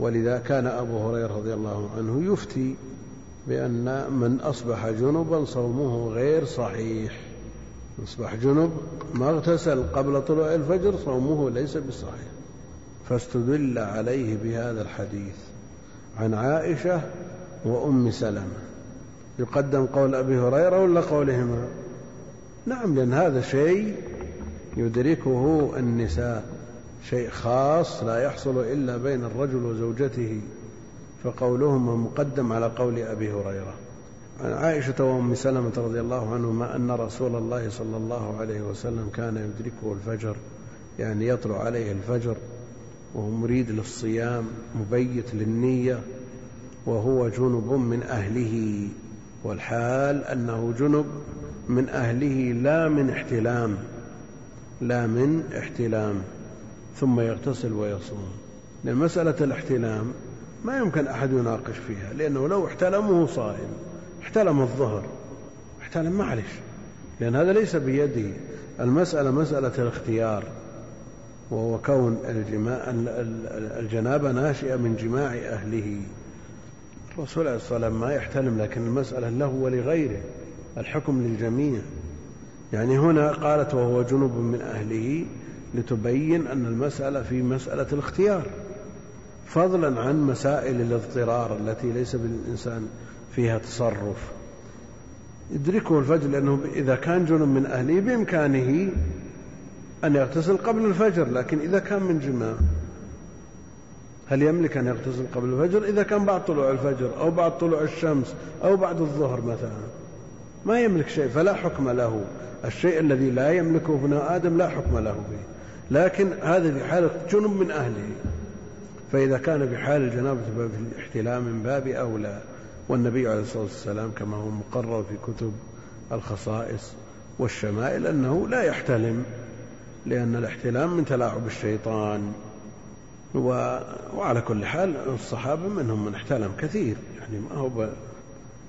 ولذا كان أبو هريرة رضي الله عنه يفتي بأن من أصبح جنبا صومه غير صحيح. أصبح جنب ما اغتسل قبل طلوع الفجر صومه ليس بصحيح. فاستدل عليه بهذا الحديث عن عائشة وأم سلمة. يقدم قول أبي هريرة ولا قولهما؟ نعم لأن هذا شيء يدركه النساء. شيء خاص لا يحصل إلا بين الرجل وزوجته فقولهما مقدم على قول أبي هريرة. عن عائشة وأم سلمة رضي الله عنهما أن رسول الله صلى الله عليه وسلم كان يدركه الفجر يعني يطلع عليه الفجر وهو مريد للصيام مبيت للنية وهو جنب من أهله. والحال أنه جنب من أهله لا من احتلام لا من احتلام. ثم يغتسل ويصوم. لأن مسألة الاحتلام ما يمكن أحد يناقش فيها لأنه لو احتلمه صائم احتلم الظهر احتلم معلش لأن هذا ليس بيده المسألة مسألة الاختيار وهو كون الجماع الجنابة ناشئة من جماع أهله. الرسول عليه الصلاة والسلام ما يحتلم لكن المسألة له ولغيره. الحكم للجميع. يعني هنا قالت وهو جنب من أهله لتبين أن المسألة في مسألة الاختيار فضلا عن مسائل الاضطرار التي ليس بالإنسان فيها تصرف. يدركه الفجر لأنه إذا كان جنب من أهله بإمكانه أن يغتسل قبل الفجر لكن إذا كان من جماع هل يملك أن يغتسل قبل الفجر؟ إذا كان بعد طلوع الفجر أو بعد طلوع الشمس أو بعد الظهر مثلا ما يملك شيء فلا حكم له. الشيء الذي لا يملكه ابن آدم لا حكم له به لكن هذا في حالة جنب من أهله. فإذا كان في حال الجنابة في الاحتلام من باب أولى والنبي عليه الصلاة والسلام كما هو مقرر في كتب الخصائص والشمائل أنه لا يحتلم لأن الاحتلام من تلاعب الشيطان. و... وعلى كل حال الصحابة منهم من احتلم كثير يعني ما هو ب...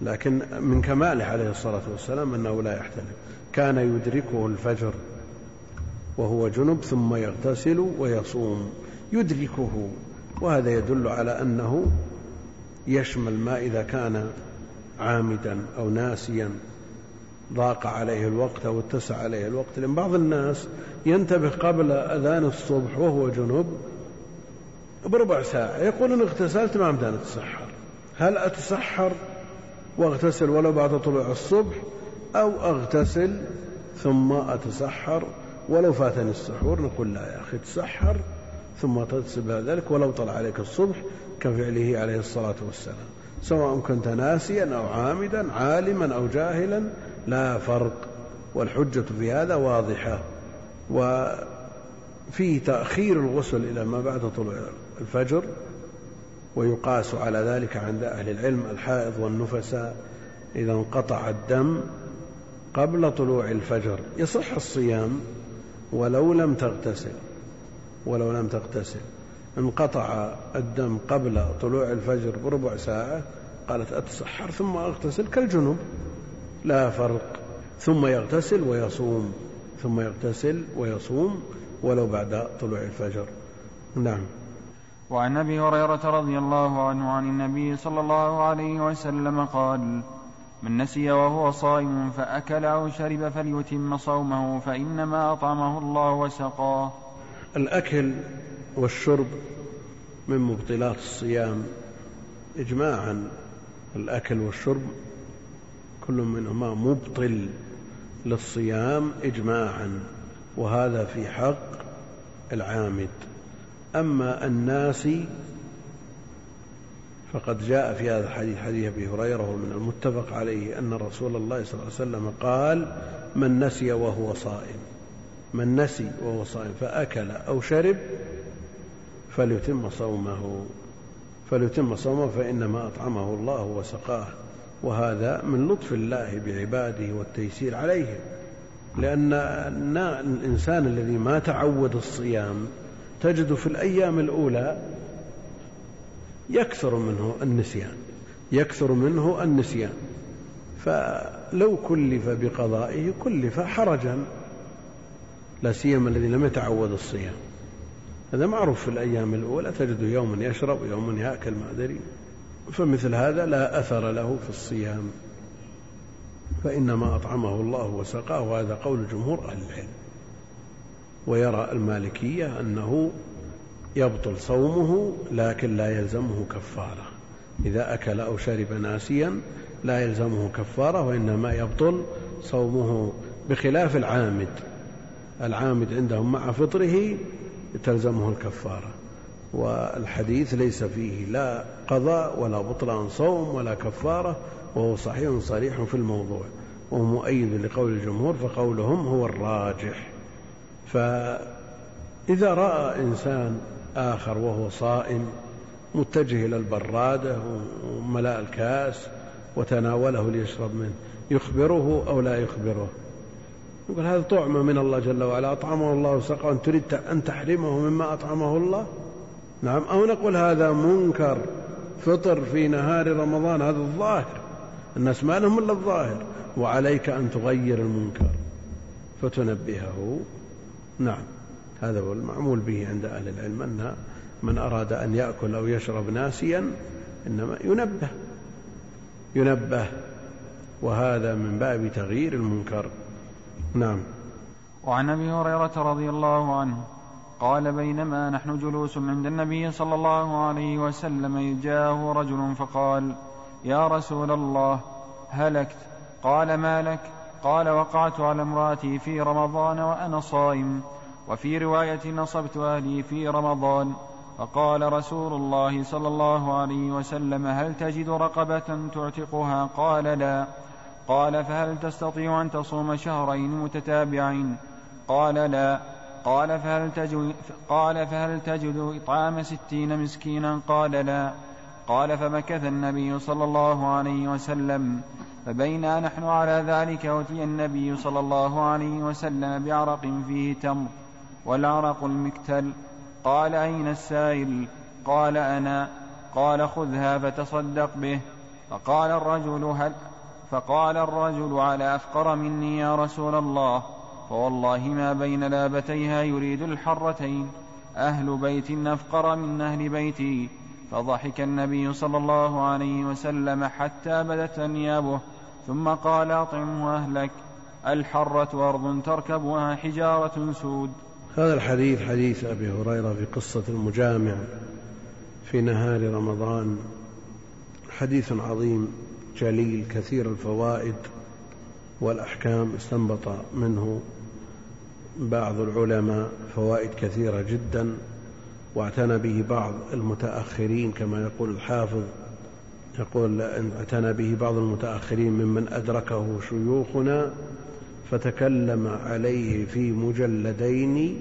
لكن من كماله عليه الصلاة والسلام أنه لا يحتلم. كان يدركه الفجر وهو جنب ثم يغتسل ويصوم يدركه. وهذا يدل على أنه يشمل ما إذا كان عامدا أو ناسيا ضاق عليه الوقت أو اتسع عليه الوقت. لأن بعض الناس ينتبه قبل أذان الصبح وهو جنب بربع ساعة يقول إن اغتسلت ما أمدان أتسحر هل أتسحر واغتسل ولو بعد طلوع الصبح أو أغتسل ثم أتسحر ولو فاتني السحور نقول لا يا أخي تسحر ثم بعد ذلك ولو طلع عليك الصبح كفعله عليه الصلاة والسلام سواء كنت ناسيا أو عامدا عالما أو جاهلا لا فرق. والحجة في هذا واضحة. وفي تأخير الغسل إلى ما بعد طلوع الفجر ويقاس على ذلك عند أهل العلم الحائض والنفساء إذا انقطع الدم قبل طلوع الفجر. يصح الصيام ولو لم تغتسل ولو لم تغتسل. انقطع الدم قبل طلوع الفجر بربع ساعة قالت أتسحر ثم أغتسل كالجنوب لا فرق. ثم يغتسل ويصوم ثم يغتسل ويصوم ولو بعد طلوع الفجر. نعم. وعن أبي هريرة رضي الله عنه عن النبي صلى الله عليه وسلم قال من نسي وهو صائم فأكل أو شرب فليتم صومه فإنما أطعمه الله وسقاه. الأكل والشرب من مبطلات الصيام اجماعا. الأكل والشرب كل منهما مبطل للصيام اجماعا وهذا في حق العامد. أما الناسي فقد جاء في هذا الحديث حديث أبي هريرة ومن المتفق عليه أن رسول الله صلى الله عليه وسلم قال من نسي وهو صائم. من نسي وهو صائم فأكل أو شرب فليتم صومه. فليتم صومه فإنما أطعمه الله وسقاه. وهذا من لطف الله بعباده والتيسير عليهم. لأن الإنسان الذي ما تعود الصيام تجد في الأيام الأولى يكثر منه النسيان يكثر منه النسيان. فلو كلف بقضائه كلف حرجا لا سيما الذي لم يتعود الصيام. هذا معروف في الأيام الأولى تجده يوم يشرب ويوم يأكل ما أدري. فمثل هذا لا أثر له في الصيام. فإنما أطعمه الله وسقاه وهذا قول جمهور أهل العلم. ويرى المالكية أنه يبطل صومه لكن لا يلزمه كفارة. إذا أكل أو شرب ناسيا لا يلزمه كفارة وإنما يبطل صومه بخلاف العامد. العامد عندهم مع فطره تلزمه الكفارة. والحديث ليس فيه لا قضاء ولا بطلان صوم ولا كفارة وهو صحيح صريح في الموضوع. وهو مؤيد لقول الجمهور فقولهم هو الراجح. فإذا رأى إنسان آخر وهو صائم متجه إلى البرادة وملاء الكاس وتناوله ليشرب منه. يخبره أو لا يخبره؟ يقول هذا طعمة من الله جل وعلا. أطعمه الله وسقاه أن تريد أن تحرمه مما أطعمه الله؟ نعم. أو نقول هذا منكر فطر في نهار رمضان. هذا الظاهر. الناس ما لهم إلا الظاهر. وعليك أن تغير المنكر. فتنبهه. نعم. هذا هو المعمول به عند أهل العلم أن من أراد أن يأكل أو يشرب ناسيا إنما ينبه ينبه وهذا من باب تغيير المنكر. نعم. وعن أبي هريرة رضي الله عنه قال بينما نحن جلوس عند النبي صلى الله عليه وسلم إذ جاءه رجل فقال يا رسول الله هلكت. قال ما لك؟ قال وقعت على امرأتي في رمضان وأنا صائم. وفي رواية نصبت أهلي في رمضان فقال رسول الله صلى الله عليه وسلم هل تجد رقبة تعتقها قال لا. قال فهل تستطيع أن تصوم شهرين متتابعين قال لا. قال فهل تجد, قال فهل تجد إطعام ستين مسكينا قال لا. قال فمكث النبي صلى الله عليه وسلم. فبينا نحن على ذلك أتي النبي صلى الله عليه وسلم بعرق فيه تمر. والعرق المكتل. قال أين السائل؟ قال أنا. قال خذها فتصدق به. فقال الرجل هل فقال الرجل على أفقر مني يا رسول الله. فوالله ما بين لابتيها يريد الحرتين. أهل بيت أفقر من أهل بيتي. فضحك النبي صلى الله عليه وسلم حتى بدت أنيابه ثم قال أطعمه أهلك. الحرة أرض تركبها حجارة سود. هذا الحديث حديث أبي هريرة في قصة المجامع في نهار رمضان. حديث عظيم جليل كثير الفوائد والأحكام استنبط منه بعض العلماء فوائد كثيرة جدا واعتنى به بعض المتأخرين كما يقول الحافظ. يقول اعتنى به بعض المتأخرين ممن أدركه شيوخنا فتكلم عليه في مجلدين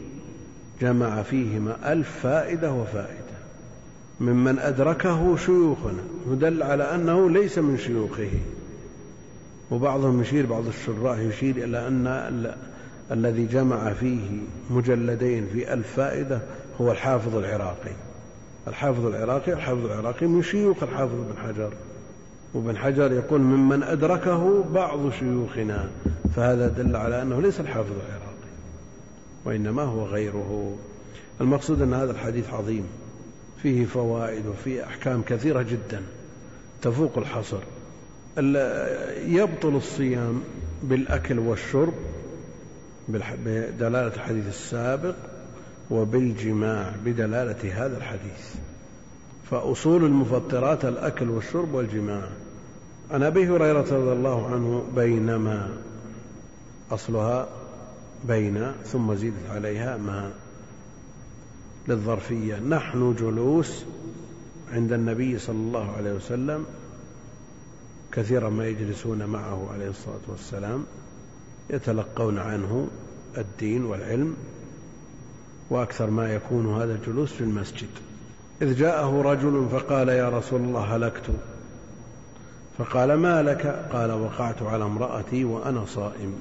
جمع فيهما ألف فائدة وفائدة. ممن أدركه شيوخنا يدل على أنه ليس من شيوخه. وبعضهم يشير بعض الشراح يشير إلى أن الذي جمع فيه مجلدين في ألف فائدة هو الحافظ العراقي. الحافظ العراقي الحافظ العراقي من شيوخ الحافظ بن حجر. وابن حجر يقول ممن أدركه بعض شيوخنا فهذا دل على أنه ليس الحافظ العراقي وإنما هو غيره. المقصود أن هذا الحديث عظيم فيه فوائد وفيه أحكام كثيرة جدا تفوق الحصر. يبطل الصيام بالأكل والشرب بدلالة الحديث السابق وبالجماع بدلالة هذا الحديث. فأصول المفطرات الأكل والشرب والجماع. عن أبي هريرة رضي الله عنه بينما أصلها بين ثم زيدت عليها ما للظرفية. نحن جلوس عند النبي صلى الله عليه وسلم كثيرا ما يجلسون معه عليه الصلاة والسلام يتلقون عنه الدين والعلم وأكثر ما يكون هذا الجلوس في المسجد. إذ جاءه رجل فقال يا رسول الله هلكت. فقال ما لك؟ قال وقعت على امرأتي وأنا صائم.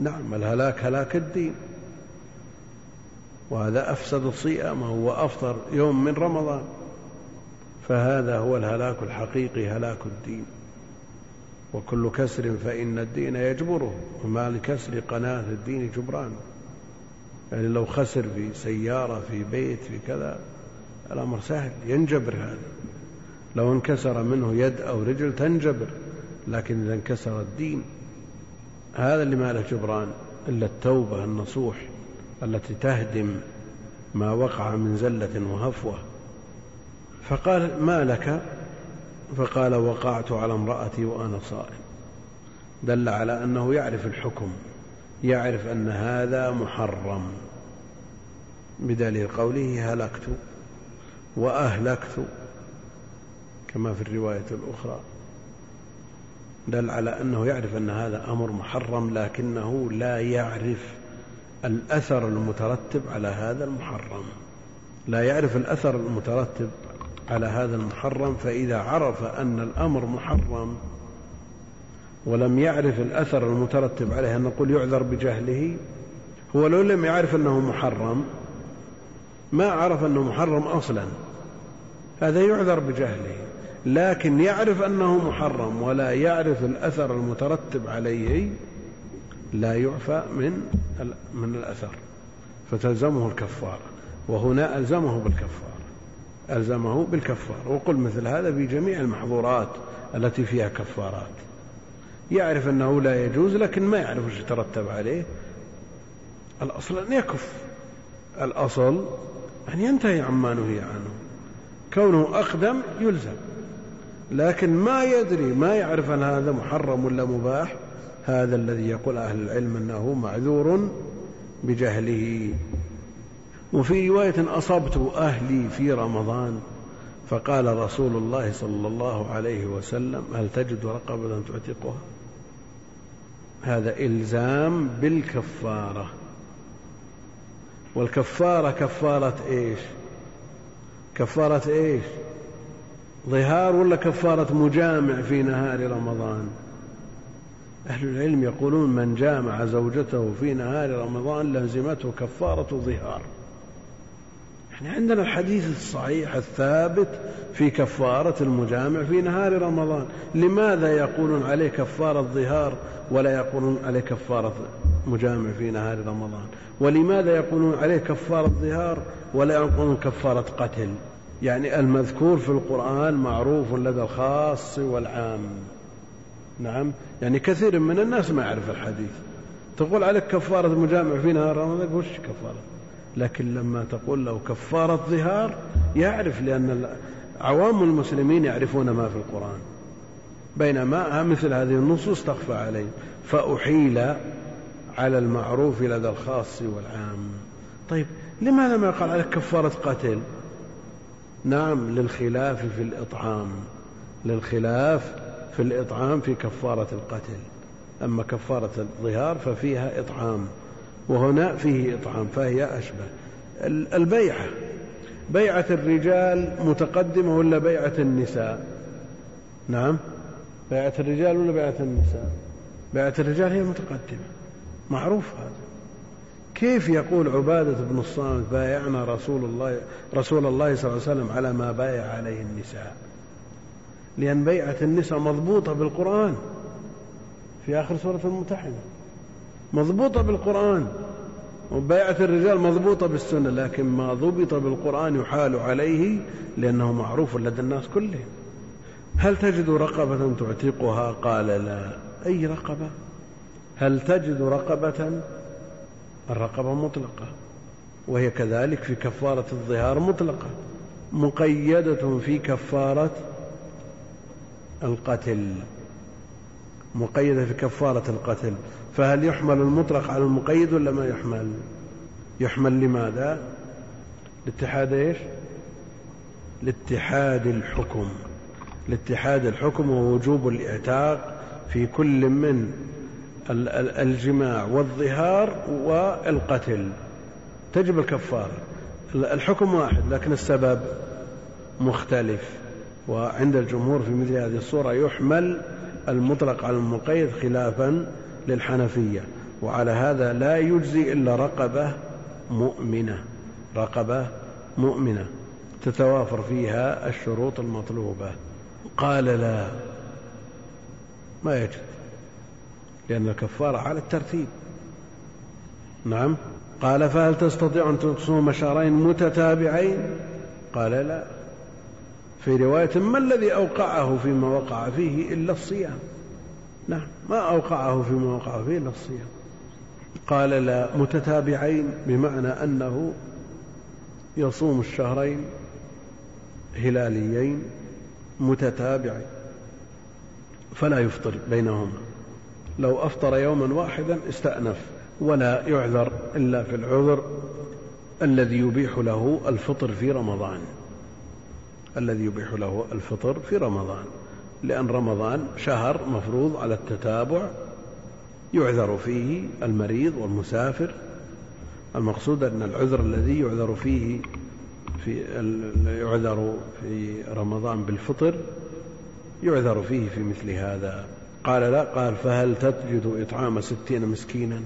نعم الهلاك هلاك الدين. وهذا أفسد صيامه وأفطر يوم من رمضان. فهذا هو الهلاك الحقيقي هلاك الدين. وكل كسر فإن الدين يجبره. وما لكسر قناة الدين جبران. يعني لو خسر في سيارة في بيت في كذا الأمر سهل ينجبر هذا. لو انكسر منه يد أو رجل تنجبر لكن إذا انكسر الدين هذا اللي ما له جبران. إلا التوبة النصوح التي تهدم ما وقع من زلة وهفوة. فقال ما لك؟ فقال وقعت على امرأتي وأنا صائم. دل على أنه يعرف الحكم يعرف أن هذا محرم. بدليل قوله هلكت وأهلكت. كما في الرواية الأخرى. دل على أنه يعرف أن هذا أمر محرم لكنه لا يعرف الأثر المترتب على هذا المحرم. لا يعرف الأثر المترتب على هذا المحرم فإذا عرف أن الأمر محرم ولم يعرف الأثر المترتب عليه أن نقول يعذر بجهله هو لو لم يعرف أنه محرم ما عرف أنه محرم أصلا. هذا يعذر بجهله. لكن يعرف أنه محرم ولا يعرف الأثر المترتب عليه لا يعفى من من الأثر. فتلزمه الكفارة وهنا ألزمه بالكفارة ألزمه بالكفارة. وقل مثل هذا في جميع المحظورات التي فيها كفارات. يعرف أنه لا يجوز لكن ما يعرف إيش يترتب عليه. الأصل أن يكف. الأصل أن ينتهي عما نهي عنه. كونه أقدم يلزم. لكن ما يدري ما يعرف أن هذا محرم ولا مباح. هذا الذي يقول أهل العلم أنه معذور بجهله. وفي رواية أصبت أهلي في رمضان فقال رسول الله صلى الله عليه وسلم هل تجد رقبة تعتقها؟ هذا إلزام بالكفارة. والكفارة كفارة إيش؟ كفارة إيش؟ ظهار ولا كفارة مجامع في نهار رمضان؟ أهل العلم يقولون من جامع زوجته في نهار رمضان لازمته كفارة ظهار. إحنا عندنا الحديث الصحيح الثابت في كفارة المجامع في نهار رمضان. لماذا يقولون عليه كفارة ظهار ولا يقولون عليه كفارة مجامع في نهار رمضان؟ ولماذا يقولون عليه كفارة ظهار ولا يقولون كفارة قتل؟ يعني المذكور في القرآن معروف لدى الخاص والعام. نعم. يعني كثير من الناس ما يعرف الحديث. تقول عليك كفارة مجامع في نهار رمضان وش كفارة؟ لكن لما تقول له كفارة ظهار يعرف لأن عوام المسلمين يعرفون ما في القرآن. بينما مثل هذه النصوص تخفى عليهم فأحيل على المعروف لدى الخاص والعام. طيب لماذا ما قال عليك كفارة قتل نعم للخلاف في الإطعام للخلاف في الإطعام في كفارة القتل. أما كفارة الظهار ففيها إطعام وهنا فيه إطعام فهي أشبه. البيعة بيعة الرجال متقدمة ولا بيعة النساء؟ نعم بيعة الرجال ولا بيعة النساء؟ بيعة الرجال هي متقدمة معروف هذا. كيف يقول عبادة بن الصامت بايعنا رسول الله رسول الله صلى الله عليه وسلم على ما بايع عليه النساء؟ لأن بيعة النساء مضبوطة بالقرآن. في آخر سورة المتحدة. مضبوطة بالقرآن. وبيعة الرجال مضبوطة بالسنة لكن ما ضبط بالقرآن يحال عليه لأنه معروف لدى الناس كلهم. هل تجد رقبة تعتقها؟ قال لا. أي رقبة؟ هل تجد رقبة الرقبة مطلقة وهي كذلك في كفارة الظهار مطلقة مقيدة في كفارة القتل مقيدة في كفارة القتل. فهل يحمل المطلق على المقيد ولا ما يحمل؟ يحمل لماذا؟ لاتحاد إيش؟ لاتحاد الحكم. لاتحاد الحكم ووجوب الإعتاق في كل من الجماع والظهار والقتل. تجب الكفارة. الحكم واحد لكن السبب مختلف. وعند الجمهور في مثل هذه الصورة يحمل المطلق على المقيد خلافا للحنفية. وعلى هذا لا يجزي إلا رقبة مؤمنة. رقبة مؤمنة تتوافر فيها الشروط المطلوبة. قال لا. ما يجب لأن الكفارة على الترتيب. نعم. قال فهل تستطيع أن تصوم شهرين متتابعين؟ قال لا. في رواية ما الذي أوقعه فيما وقع فيه إلا الصيام؟ نعم. ما أوقعه فيما وقع فيه إلا الصيام؟ قال لا. متتابعين بمعنى أنه يصوم الشهرين هلاليين متتابعين فلا يفطر بينهما. لو أفطر يوما واحدا استأنف ولا يعذر إلا في العذر الذي يبيح له الفطر في رمضان. الذي يبيح له الفطر في رمضان. لأن رمضان شهر مفروض على التتابع يعذر فيه المريض والمسافر. المقصود أن العذر الذي يعذر فيه في يعذر في رمضان بالفطر يعذر فيه في مثل هذا. قال لا قال فهل تجد إطعام ستين مسكينا؟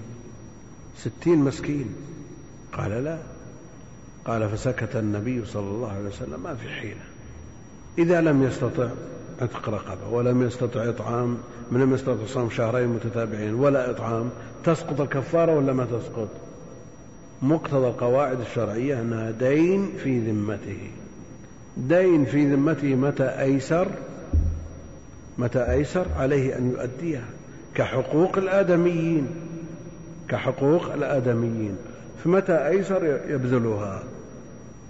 ستين مسكين. قال لا. قال فسكت النبي صلى الله عليه وسلم ما في حيلة. إذا لم يستطع عتق رقبة ولم يستطع إطعام من لم يستطع صوم شهرين متتابعين ولا إطعام تسقط الكفارة ولا ما تسقط؟ مقتضى القواعد الشرعية أنها دين في ذمته. دين في ذمته متى أيسر؟ متى أيسر؟ عليه أن يؤديها. كحقوق الآدميين. كحقوق الآدميين. فمتى أيسر؟ يبذلها.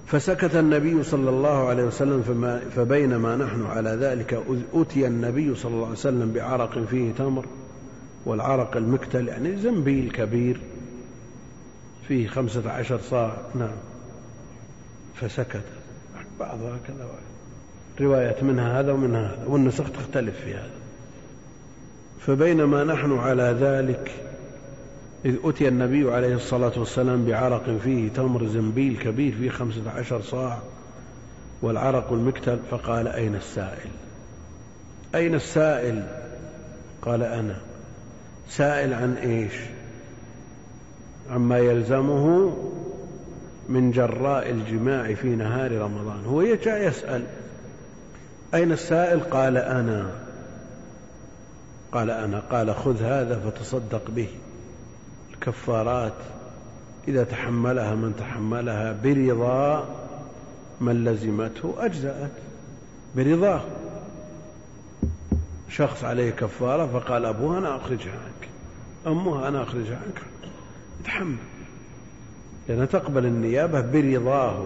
فسكت النبي صلى الله عليه وسلم فما فبينما نحن على ذلك أتي النبي صلى الله عليه وسلم بعرق فيه تمر. والعرق المكتل يعني زنبيل كبير. فيه خمسة عشر صاع. نعم. فسكت. بعضها كذا. رواية منها هذا ومنها هذا والنسخ تختلف في هذا. فبينما نحن على ذلك إذ أتي النبي عليه الصلاة والسلام بعرق فيه تمر زنبيل كبير فيه خمسة عشر صاع والعرق المكتل فقال أين السائل؟ أين السائل؟ قال أنا. سائل عن إيش؟ عما يلزمه من جراء الجماع في نهار رمضان. هو جاء يسأل أين السائل؟ قال أنا. قال أنا. قال خذ هذا فتصدق به. الكفارات إذا تحملها من تحملها برضا من لزمته أجزأت. برضاه شخص عليه كفارة فقال أبوها أنا أخرجها عنك. أمها أنا أخرجها عنك. يتحمل لأنها تقبل النيابة برضاه.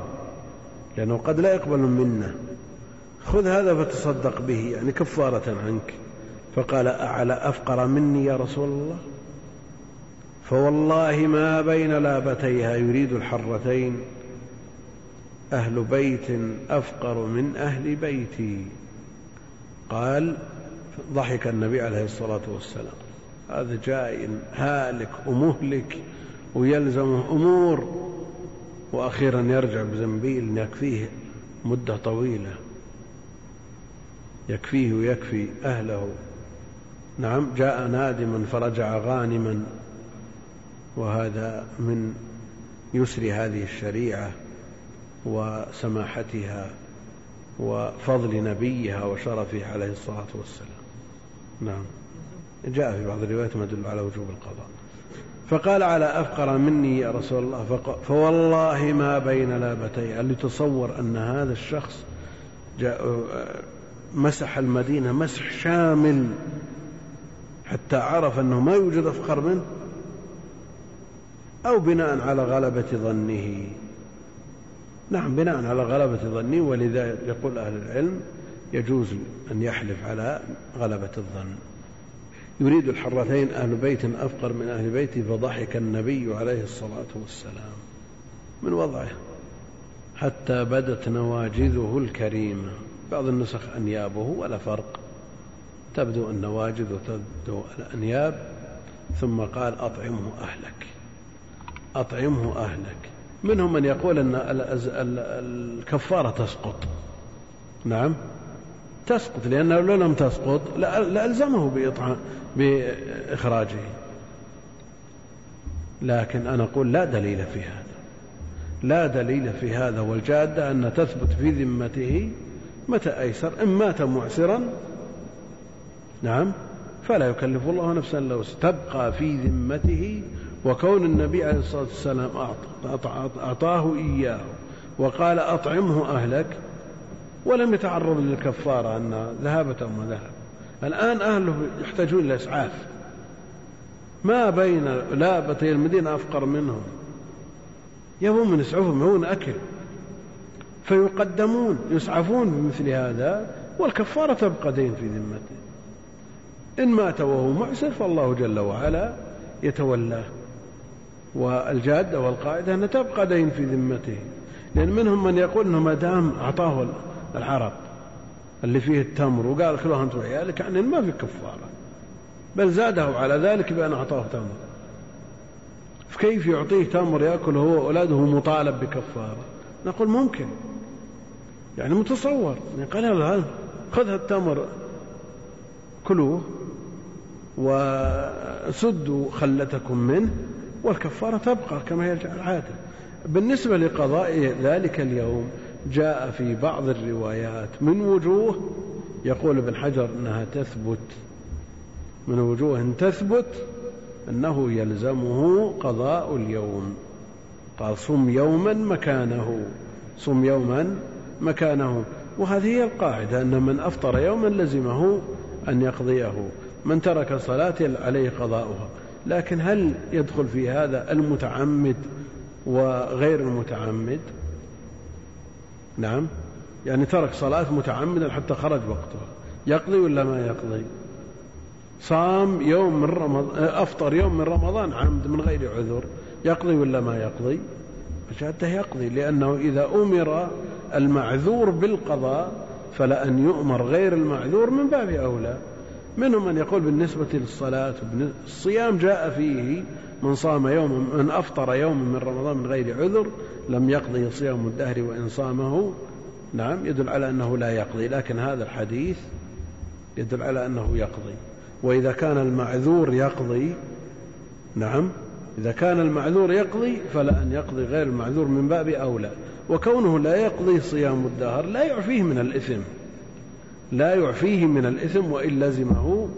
لأنه قد لا يقبل منه. خذ هذا فتصدق به يعني كفارة عنك. فقال أعلى أفقر مني يا رسول الله؟ فوالله ما بين لابتيها يريد الحرتين. أهل بيت أفقر من أهل بيتي. قال ضحك النبي عليه الصلاة والسلام. هذا جاء هالك ومهلك ويلزمه أمور. وأخيرا يرجع بزنبيل يكفيه مدة طويلة. يكفيه ويكفي أهله. نعم جاء نادما فرجع غانما وهذا من يسر هذه الشريعة وسماحتها وفضل نبيها وشرفه عليه الصلاة والسلام. نعم. جاء في بعض الروايات ما يدل على وجوب القضاء. فقال على أفقر مني يا رسول الله فوالله ما بين لابتي. هل يتصور أن هذا الشخص جاء مسح المدينة مسح شامل حتى عرف أنه ما يوجد أفقر منه أو بناء على غلبة ظنه. نعم بناء على غلبة ظنه ولذا يقول أهل العلم يجوز أن يحلف على غلبة الظن. يريد الحرتين أهل بيت أفقر من أهل بيته فضحك النبي عليه الصلاة والسلام من وضعه حتى بدت نواجذه الكريمة. بعض النسخ أنيابه ولا فرق. تبدو النواجذ وتبدو الأنياب ثم قال أطعمه أهلك. أطعمه أهلك. منهم من يقول أن الكفارة تسقط. نعم. تسقط لأنه لو لم تسقط لألزمه بإطعام بإخراجه. لكن أنا أقول لا دليل في هذا. لا دليل في هذا والجادة أن تثبت في ذمته متى أيسر؟ إن مات معسرا. نعم. فلا يكلف الله نفسا إلا تبقى في ذمته وكون النبي عليه الصلاة والسلام أعطاه إياه وقال أطعمه أهلك ولم يتعرض للكفارة أن ذهبت أو ما ذهب. الآن أهله يحتاجون إلى إسعاف. ما بين لابتي المدينة أفقر منهم. يبون من يسعفهم يبون أكل. فيقدمون يسعفون بمثل هذا والكفارة تبقى دين في ذمته. إن مات وهو معسر فالله جل وعلا يتولاه. والجادة والقاعدة أن تبقى دين في ذمته. لأن منهم من يقول أنه ما دام أعطاه العرق اللي فيه التمر وقال كلوها أنت وعيالك يعني ما في كفارة. بل زاده على ذلك بأن أعطاه تمر. فكيف يعطيه تمر يأكل هو وأولاده مطالب بكفارة؟ نقول ممكن. يعني متصور. يعني قال خذ التمر كلوه وسدوا خلتكم منه والكفارة تبقى كما هي العادة بالنسبة لقضاء ذلك اليوم جاء في بعض الروايات من وجوه يقول ابن حجر إنها تثبت. من وجوه تثبت أنه يلزمه قضاء اليوم. قال صم يوما مكانه. صم يوما مكانه. وهذه هي القاعدة أن من أفطر يوما لزمه أن يقضيه. من ترك صلاة عليه قضاؤها. لكن هل يدخل في هذا المتعمد وغير المتعمد؟ نعم. يعني ترك صلاة متعمدا حتى خرج وقتها. يقضي ولا ما يقضي؟ صام يوم من رمضان أفطر يوم من رمضان عمد من غير عذر. يقضي ولا ما يقضي؟ بشهادته يقضي لأنه إذا أمر المعذور بالقضاء فلأن يؤمر غير المعذور من باب أولى. منهم من يقول بالنسبة للصلاة الصيام جاء فيه من صام يوم من أفطر يوم من رمضان من غير عذر لم يقضي صيام الدهر وإن صامه. نعم يدل على أنه لا يقضي لكن هذا الحديث يدل على أنه يقضي. وإذا كان المعذور يقضي نعم إذا كان المعذور يقضي فلا أن يقضي غير المعذور من باب أولى. وكونه لا يقضي صيام الدهر لا يعفيه من الإثم. لا يعفيه من الإثم وإن لزمه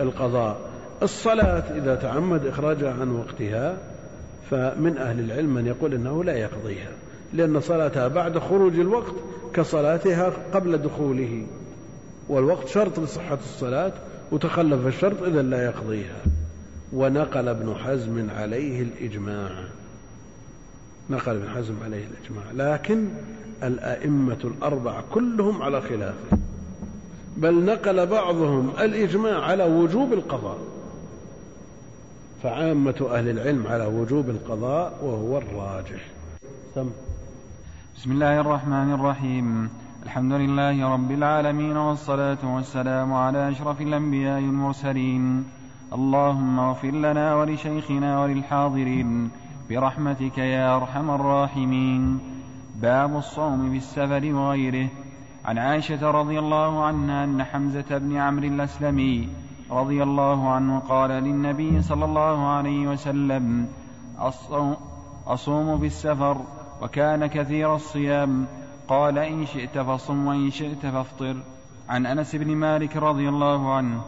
القضاء. الصلاة إذا تعمد إخراجها عن وقتها فمن أهل العلم من يقول أنه لا يقضيها. لأن صلاتها بعد خروج الوقت كصلاتها قبل دخوله. والوقت شرط لصحة الصلاة وتخلف الشرط إذا لا يقضيها. ونقل ابن حزم عليه الإجماع. نقل ابن حزم عليه الإجماع. لكن الأئمة الأربعة كلهم على خلافه بل نقل بعضهم الإجماع على وجوب القضاء. فعامة أهل العلم على وجوب القضاء وهو الراجح. سم. بسم الله الرحمن الرحيم. الحمد لله رب العالمين والصلاة والسلام على أشرف الأنبياء المرسلين اللهم اغفر لنا ولشيخنا وللحاضرين برحمتك يا أرحم الراحمين. باب الصوم في السفر وغيره. عن عائشة رضي الله عنها أن حمزة بن عمرو الأسلمي رضي الله عنه قال للنبي صلى الله عليه وسلم أصوم في السفر وكان كثير الصيام. قال إن شئت فصم وإن شئت فافطر. عن أنس بن مالك رضي الله عنه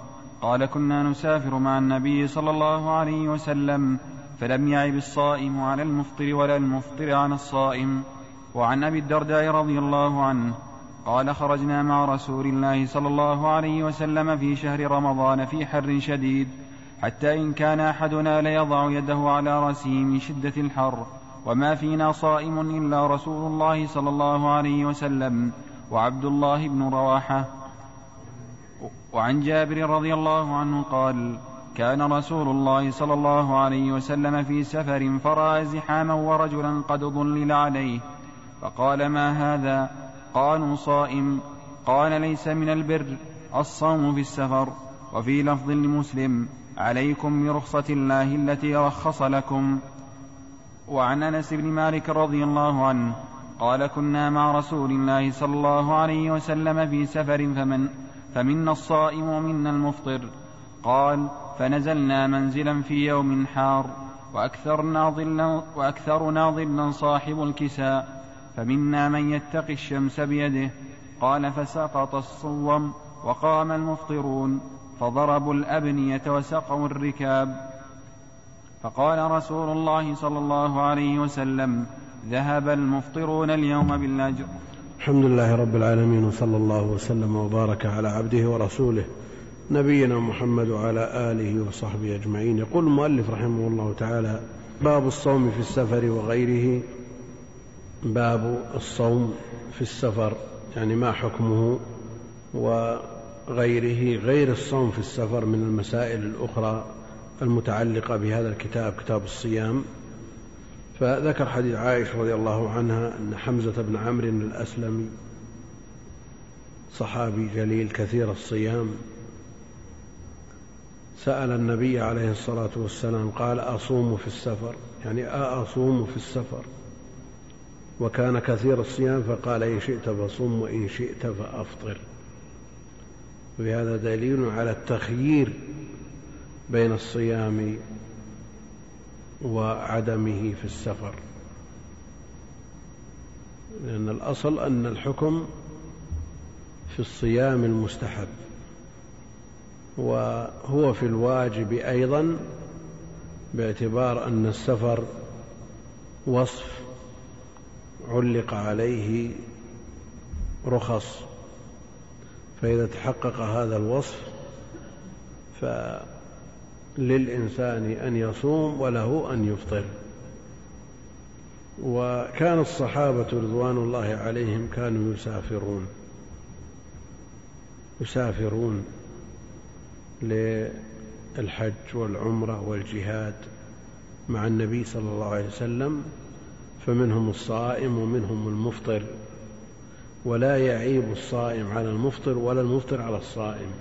قال كنا نسافر مع النبي صلى الله عليه وسلم فلم يعب الصائم على المفطر ولا المفطر على الصائم. وعن أبي الدرداء رضي الله عنه قال خرجنا مع رسول الله صلى الله عليه وسلم في شهر رمضان في حر شديد حتى إن كان أحدنا ليضع يده على رأسه من شدة الحر وما فينا صائم إلا رسول الله صلى الله عليه وسلم وعبد الله بن رواحة. وعن جابر رضي الله عنه قال كان رسول الله صلى الله عليه وسلم في سفر فرأى زحاما ورجلا قد ضلل عليه فقال ما هذا؟ قالوا صائم. قال ليس من البر الصوم في السفر. وفي لفظ لمسلم عليكم برخصة الله التي رخص لكم. وعن أنس بن مالك رضي الله عنه قال كنا مع رسول الله صلى الله عليه وسلم في سفر فمن فمنا الصائم ومنا المفطر. قال فنزلنا منزلا في يوم حار وأكثرنا ظلا, وأكثرنا ظلا صاحب الكساء. فمنا من يتقي الشمس بيده. قال فسقط الصوم وقام المفطرون فضربوا الأبنية وسقوا الركاب. فقال رسول الله صلى الله عليه وسلم ذهب المفطرون اليوم بالأجر. الحمد لله رب العالمين وصلى الله وسلم وبارك على عبده ورسوله نبينا محمد وعلى آله وصحبه أجمعين. يقول المؤلف رحمه الله تعالى باب الصوم في السفر وغيره. باب الصوم في السفر يعني ما حكمه وغيره غير الصوم في السفر من المسائل الأخرى المتعلقة بهذا الكتاب كتاب الصيام. فذكر حديث عائشة رضي الله عنها أن حمزة بن عمرو الأسلمي صحابي جليل كثير الصيام سأل النبي عليه الصلاة والسلام قال أصوم في السفر؟ يعني أصوم في السفر. وكان كثير الصيام فقال إن شئت فصم وإن شئت فأفطر. وهذا دليل على التخيير بين الصيام وعدمه في السفر. لأن الأصل أن الحكم في الصيام المستحب وهو في الواجب أيضا باعتبار أن السفر وصف علق عليه رخص فإذا تحقق هذا الوصف فللإنسان أن يصوم وله أن يفطر. وكان الصحابة رضوان الله عليهم كانوا يسافرون يسافرون للحج والعمرة والجهاد مع النبي صلى الله عليه وسلم فمنهم الصائم ومنهم المفطر. ولا يعيب الصائم على المفطر ولا المفطر على الصائم.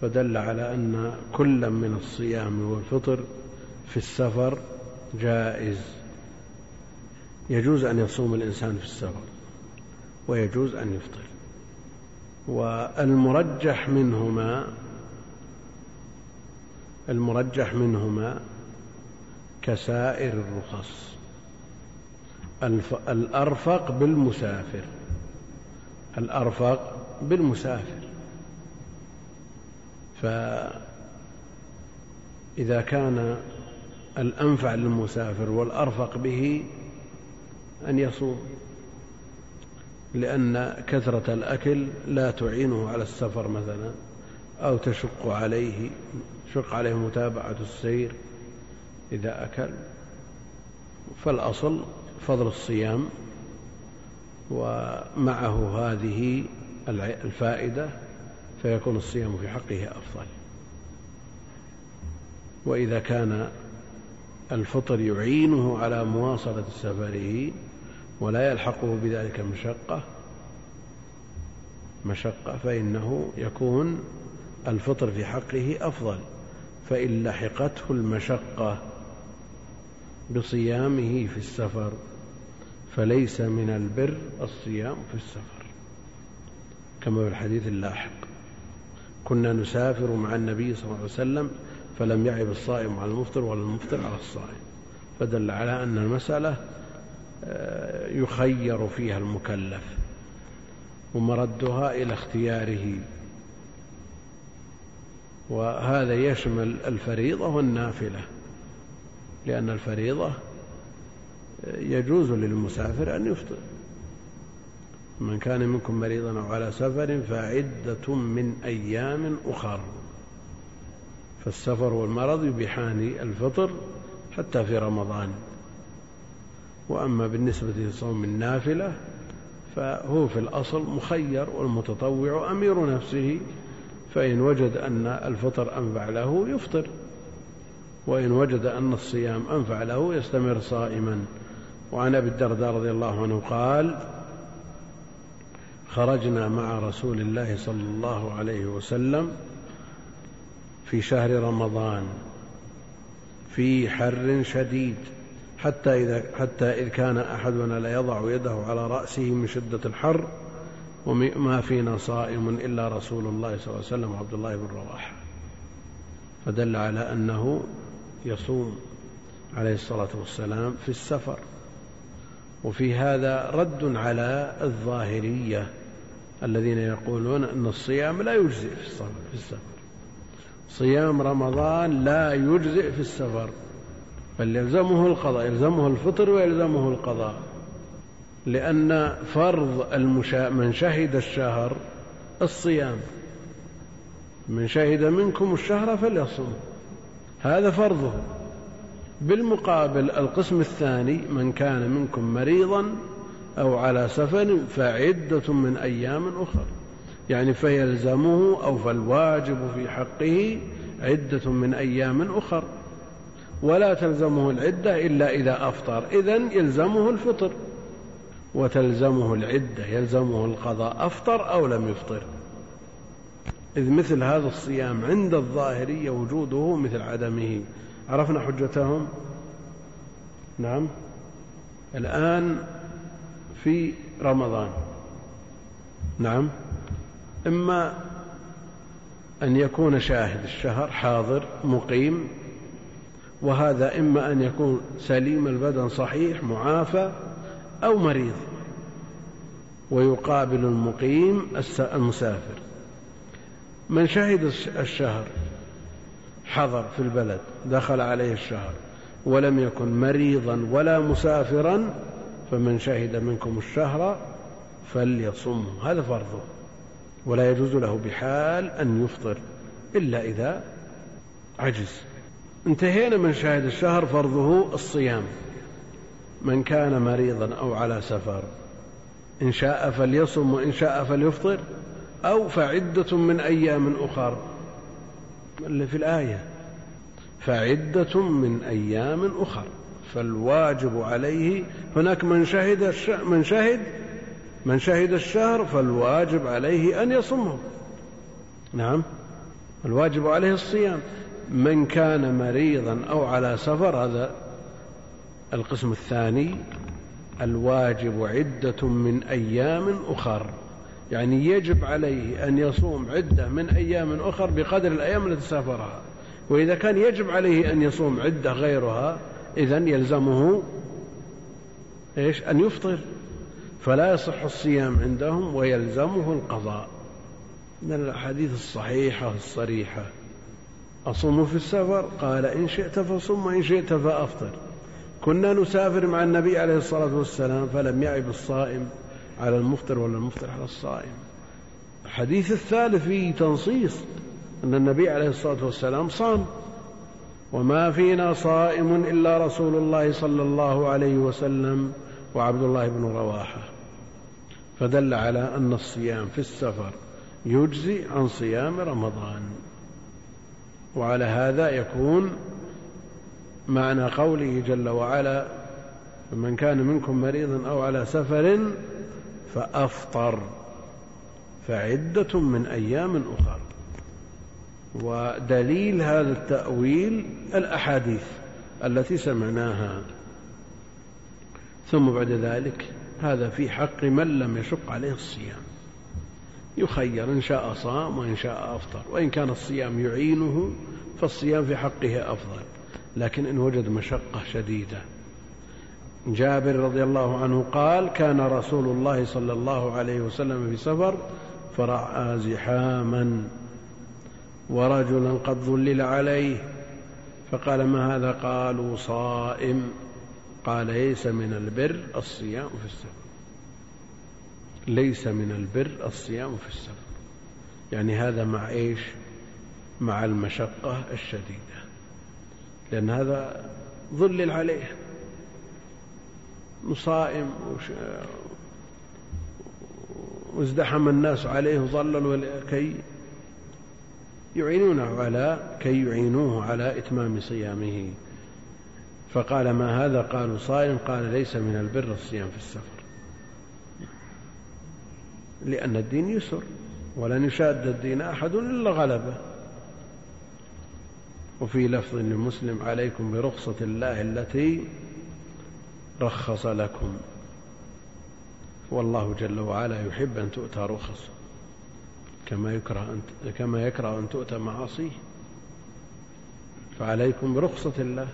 فدل على أن كل من الصيام والفطر في السفر جائز. يجوز أن يصوم الإنسان في السفر ويجوز أن يفطر. والمرجح منهما المرجح منهما كسائر الرخص. الأرفق بالمسافر. الأرفق بالمسافر. فإذا كان الأنفع للمسافر والأرفق به أن يصوم لأن كثرة الأكل لا تعينه على السفر مثلا أو تشق عليه شق عليه متابعة السير إذا أكل. فالأصل فضل الصيام ومعه هذه الفائدة فيكون الصيام في حقه أفضل. وإذا كان الفطر يعينه على مواصلة سفره ولا يلحقه بذلك مشقة مشقة فإنه يكون الفطر في حقه أفضل. فإن لحقته المشقة بصيامه في السفر فليس من البر الصيام في السفر كما في الحديث اللاحق. كنا نسافر مع النبي صلى الله عليه وسلم فلم يعب الصائم على المفطر ولا المفطر على الصائم. فدل على أن المسألة آه، يخير فيها المكلف ومردها إلى اختياره. وهذا يشمل الفريضة والنافلة لأن الفريضة يجوز للمسافر أن يفطر. من كان منكم مريضا أو على سفر فعدة من أيام أخر. فالسفر والمرض يبيحان الفطر حتى في رمضان. وأما بالنسبة لصوم النافلة فهو في الأصل مخير والمتطوع أمير نفسه فإن وجد أن الفطر أنفع له يفطر وإن وجد أن الصيام أنفع له يستمر صائما. وعن أبي الدرداء رضي الله عنه قال خرجنا مع رسول الله صلى الله عليه وسلم في شهر رمضان في حر شديد حتى إذا حتى إذ كان أحدنا ليضع يده على رأسه من شدة الحر وما فينا صائم إلا رسول الله صلى الله عليه وسلم وعبد الله بن رواحة فدل على أنه يصوم عليه الصلاة والسلام في السفر. وفي هذا رد على الظاهرية. الذين يقولون أن الصيام لا يجزئ في السفر. صيام رمضان لا يجزئ في السفر. بل يلزمه القضاء يلزمه الفطر ويلزمه القضاء. لأن فرض المشا... من شهد الشهر الصيام. من شهد منكم الشهر فليصم هذا فرضه. بالمقابل القسم الثاني من كان منكم مريضا أو على سفر فعدة من أيام أخر. يعني فيلزمه أو فالواجب في حقه عدة من أيام أخر. ولا تلزمه العدة إلا إذا أفطر. إذن يلزمه الفطر. وتلزمه العدة يلزمه القضاء أفطر أو لم يفطر. إذ مثل هذا الصيام عند الظاهرية وجوده مثل عدمه. عرفنا حجتهم؟ نعم. الآن في رمضان. نعم. إما أن يكون شاهد الشهر حاضر مقيم وهذا إما أن يكون سليم البدن صحيح معافى أو مريض ويقابل المقيم المسافر. من شهد الشهر حضر في البلد دخل عليه الشهر ولم يكن مريضا ولا مسافرا فمن شهد منكم الشهر فليصمه هذا فرضه ولا يجوز له بحال أن يفطر إلا إذا عجز. انتهينا من شاهد الشهر فرضه الصيام. من كان مريضا أو على سفر إن شاء فليصم وإن شاء فليفطر أو فعدة من أيام أخر. اللي في الآية فعدة من أيام أخر. فالواجب عليه هناك من شهد من شهد من شهد الشهر فالواجب عليه أن يصمه نعم. الواجب عليه الصيام. من كان مريضا أو على سفر هذا القسم الثاني الواجب عدة من أيام أخر. يعني يجب عليه أن يصوم عدة من أيام أخر بقدر الأيام التي سافرها. وإذا كان يجب عليه أن يصوم عدة غيرها إذا يلزمه إيش؟ أن يفطر. فلا يصح الصيام عندهم ويلزمه القضاء. من الأحاديث الصحيحة الصريحة أصوم في السفر؟ قال إن شئت فصم وإن شئت فأفطر. كنا نسافر مع النبي عليه الصلاة والسلام فلم يعب الصائم على المفطر ولا المفطر على الصائم. الحديث الثالث فيه تنصيص أن النبي عليه الصلاة والسلام صام. وما فينا صائم إلا رسول الله صلى الله عليه وسلم وعبد الله بن رواحة. فدل على أن الصيام في السفر يجزي عن صيام رمضان. وعلى هذا يكون معنى قوله جل وعلا فمن كان منكم مريضا أو على سفر فأفطر. فعدة من أيام أخر. ودليل هذا التأويل الأحاديث التي سمعناها. ثم بعد ذلك هذا في حق من لم يشق عليه الصيام. يخير إن شاء صام وإن شاء أفطر وإن كان الصيام يعينه فالصيام في حقه أفضل. لكن إن وجد مشقة شديدة. جابر رضي الله عنه قال كان رسول الله صلى الله عليه وسلم في سفر فرأى زحاما. ورجلا قد ظلل عليه فقال ما هذا؟ قالوا صائم. قال ليس من البر الصيام في السفر. ليس من البر الصيام في السفر. يعني هذا مع إيش؟ مع المشقة الشديدة. لأن هذا ظلل عليه. مصائم وازدحم الناس عليه وظللوا. كي يعينونه على كي يعينوه على إتمام صيامه. فقال ما هذا؟ قالوا صائم. قال ليس من البر الصيام في السفر. لأن الدين يسر ولن يشاد الدين أحد إلا غلبه. وفي لفظ لمسلم عليكم برخصة الله التي رخص لكم. والله جل وعلا يحب أن تؤتى رخص كما يكره أن كما يكره أن تؤتى معاصيه فعليكم برخصة الله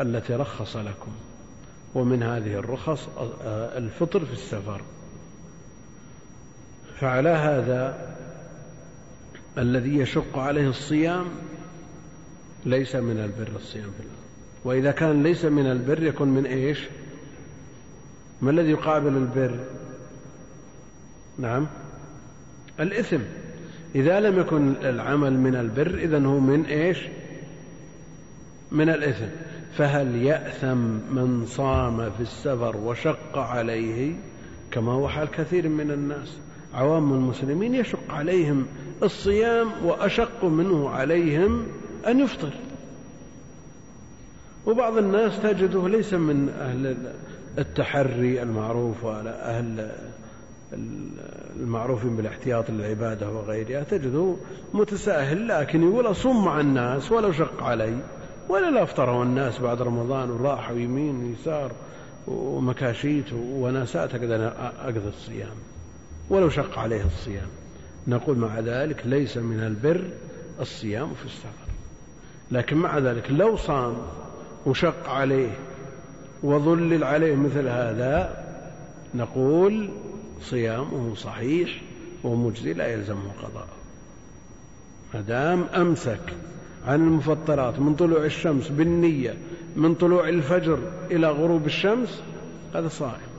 التي رخص لكم. ومن هذه الرخص الفطر في السفر. فعلى هذا الذي يشق عليه الصيام ليس من البر الصيام في الله وإذا كان ليس من البر يكون من إيش؟ ما الذي يقابل البر؟ نعم. الإثم. إذا لم يكن العمل من البر إذا هو من إيش؟ من الإثم. فهل يأثم من صام في السفر وشق عليه؟ كما هو حال كثير من الناس. عوام المسلمين يشق عليهم الصيام وأشق منه عليهم أن يفطر. وبعض الناس تجده ليس من أهل التحري المعروف ولا أهل المعروفين بالاحتياط للعبادة وغيرها تجده متساهل لكن يقول أصوم مع الناس ولو شق علي ولا لا افطروا الناس بعد رمضان وراحوا يمين ويسار ومكاشيت وناسات أقدر أقضي الصيام ولو شق عليه الصيام. نقول مع ذلك ليس من البر الصيام في السفر لكن مع ذلك لو صام وشق عليه وظلل عليه مثل هذا نقول صيامه صحيح ومجزي لا يلزمه قضاء ما دام أمسك عن المفطرات من طلوع الشمس بالنية من طلوع الفجر إلى غروب الشمس هذا صائم.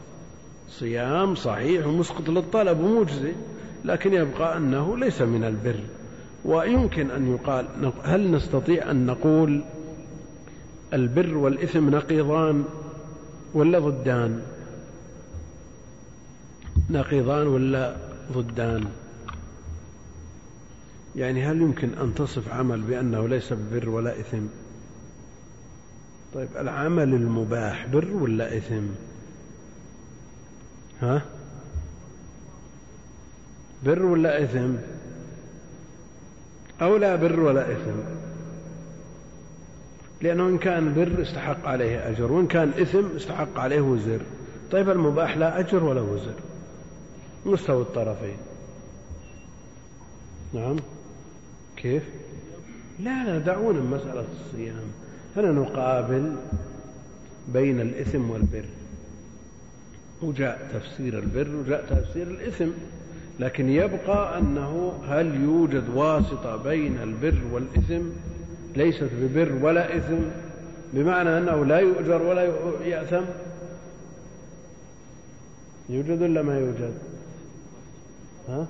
صيام صحيح ومسقط للطلب ومجزي لكن يبقى أنه ليس من البر. ويمكن أن يقال هل نستطيع أن نقول البر والإثم نقيضان ولا ضدان نقيضان ولا ضدان؟ يعني هل يمكن أن تصف عمل بأنه ليس ببر ولا إثم؟ طيب العمل المباح بر ولا إثم؟ ها؟ بر ولا إثم؟ أو لا بر ولا إثم؟ لأنه إن كان بر استحق عليه أجر وإن كان إثم استحق عليه وزر. طيب المباح لا أجر ولا وزر. مستوى الطرفين. نعم. كيف؟ لا لا دعونا مسألة الصيام. هنا نقابل بين الإثم والبر. وجاء تفسير البر وجاء تفسير الإثم. لكن يبقى أنه هل يوجد واسطة بين البر والإثم؟ ليست ببر ولا إثم بمعنى أنه لا يؤجر ولا يأثم؟ يوجد ولا ما يوجد؟ ها؟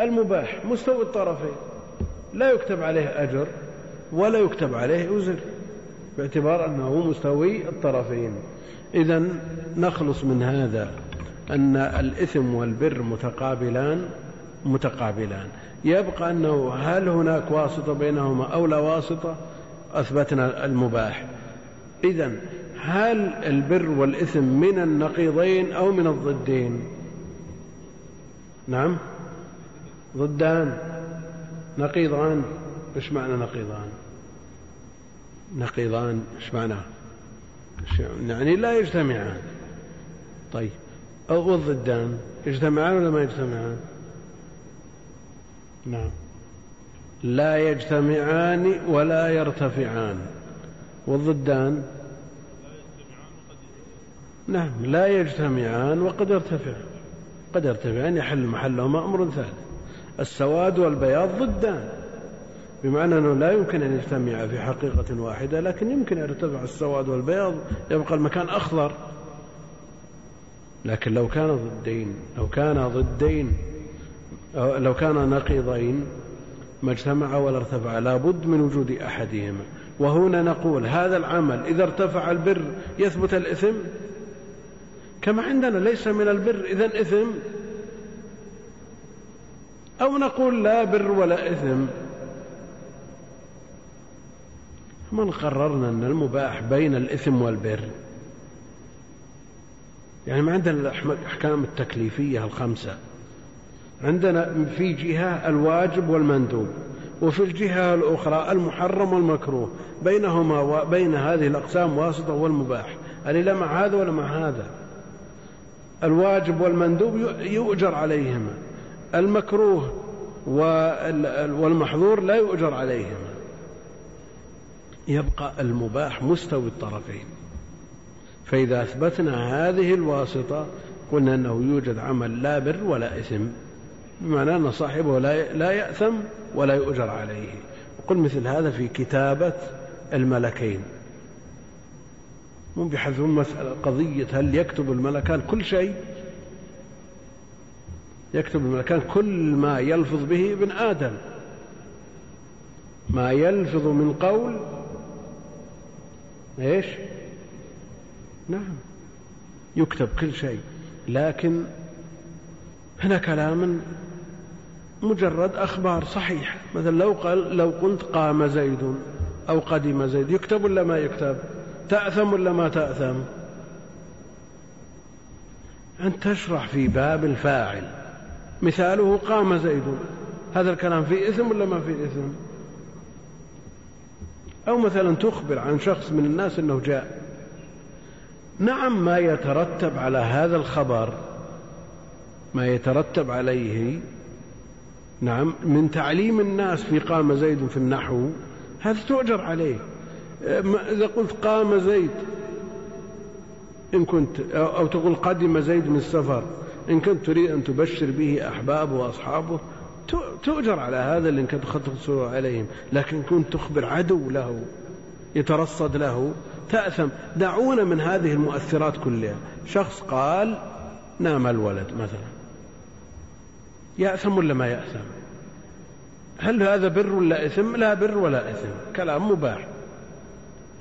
المباح مستوي الطرفين. لا يكتب عليه أجر ولا يكتب عليه أزر باعتبار أنه مستوي الطرفين. إذا نخلص من هذا أن الإثم والبر متقابلان متقابلان. يبقى أنه هل هناك واسطة بينهما أو لا واسطة؟ أثبتنا المباح. إذا هل البر والإثم من النقيضين أو من الضدين؟ نعم. ضدان. نقيضان. إيش معنى نقيضان؟ نقيضان. إيش معنى؟ يعني لا يجتمعان. طيب. أو الضدان يجتمعان ولا ما يجتمعان؟ نعم. لا يجتمعان ولا يرتفعان. والضدان؟ نعم. لا يجتمعان وقد يرتفع قد يرتفعان يحل محلهما أمر ثالث. السواد والبياض ضدان. بمعنى أنه لا يمكن أن يجتمع في حقيقة واحدة لكن يمكن أن يرتفع السواد والبياض يبقى المكان أخضر. لكن لو كان ضدين لو كان ضدين لو كان نقيضين ما اجتمع ولا ارتفع لابد من وجود أحدهما. وهنا نقول هذا العمل إذا ارتفع البر يثبت الإثم كما عندنا ليس من البر. إذا إثم. أو نقول لا بر ولا إثم. من قررنا أن المباح بين الإثم والبر؟ يعني ما عندنا الأحكام التكليفية الخمسة. عندنا في جهة الواجب والمندوب وفي الجهة الأخرى المحرم والمكروه. بينهما وبين هذه الأقسام واسطة والمباح. لا مع هذا ولا مع هذا؟ الواجب والمندوب يؤجر عليهما. المكروه والمحظور لا يؤجر عليهما. يبقى المباح مستوي الطرفين. فإذا أثبتنا هذه الواسطة قلنا أنه يوجد عمل لا بر ولا إثم بمعنى أن صاحبه لا يأثم ولا يؤجر عليه. وقل مثل هذا في كتابة الملكين. مو بيحذفون مسألة قضية هل يكتب الملكان كل شيء؟ يكتب الملكان كل ما يلفظ به ابن آدم. ما يلفظ من قول إيش؟ نعم. يكتب كل شيء. لكن هنا كلام مجرد أخبار صحيح مثلا لو قال لو قلت قام زيد أو قدم زيد يكتب ولا ما يكتب؟ تأثم ولا ما تأثم؟ أن تشرح في باب الفاعل. مثاله قام زيد. هذا الكلام فيه إثم ولا ما فيه إثم؟ أو مثلا تخبر عن شخص من الناس أنه جاء. نعم ما يترتب على هذا الخبر. ما يترتب عليه نعم من تعليم الناس في قام زيد في النحو هذا تؤجر عليه. إذا قلت قام زيد إن كنت أو تقول قدم زيد من السفر إن كنت تريد أن تبشر به أحبابه وأصحابه تؤجر على هذا اللي كنت تخصه عليهم. لكن كنت تخبر عدو له يترصد له تأثم. دعونا من هذه المؤثرات كلها. شخص قال نام الولد مثلا. يأثم ولا ما يأثم؟ هل هذا بر ولا إثم؟ لا بر ولا إثم. كلام مباح.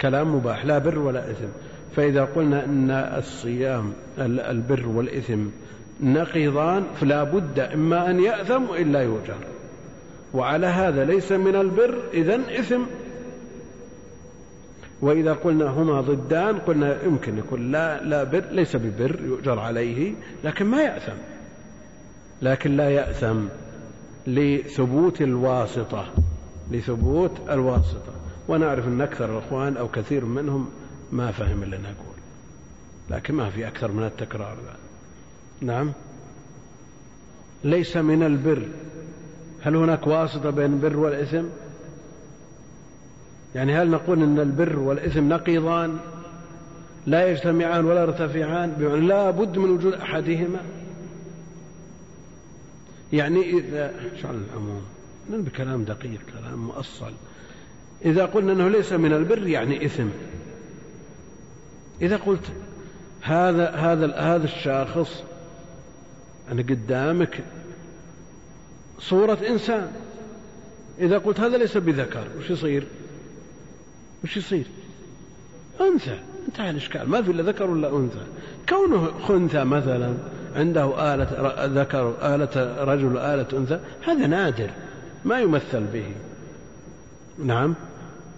كلام مباح لا بر ولا إثم. فإذا قلنا أن الصيام البر والإثم نقيضان فلا بد إما أن يأثم وإلا يؤجر. وعلى هذا ليس من البر إذا إثم. وإذا قلنا هما ضدان قلنا يمكن يكون لا لا بر ليس ببر يؤجر عليه لكن ما يأثم. لكن لا يأثم لثبوت الواسطة لثبوت الواسطة. ونعرف أن أكثر الأخوان أو كثير منهم ما فهم اللي نقول لكن ما في أكثر من التكرار نعم. ليس من البر. هل هناك واسطة بين البر والإثم؟ يعني هل نقول أن البر والإثم نقيضان لا يجتمعان ولا يرتفعان؟ بمعنى لا بد من وجود أحدهما. يعني إذا شعر العموم بكلام دقيق كلام مؤصل. إذا قلنا أنه ليس من البر يعني إثم. إذا قلت هذا هذا هذا الشاخص أنا قدامك صورة إنسان. إذا قلت هذا ليس بذكر وش يصير؟ وش يصير؟ أنثى. انتهى الإشكال. ما في إلا ذكر ولا أنثى. كونه خنثى مثلا عنده آلة ذكر آلة رجل آلة أنثى هذا نادر. ما يمثل به. نعم؟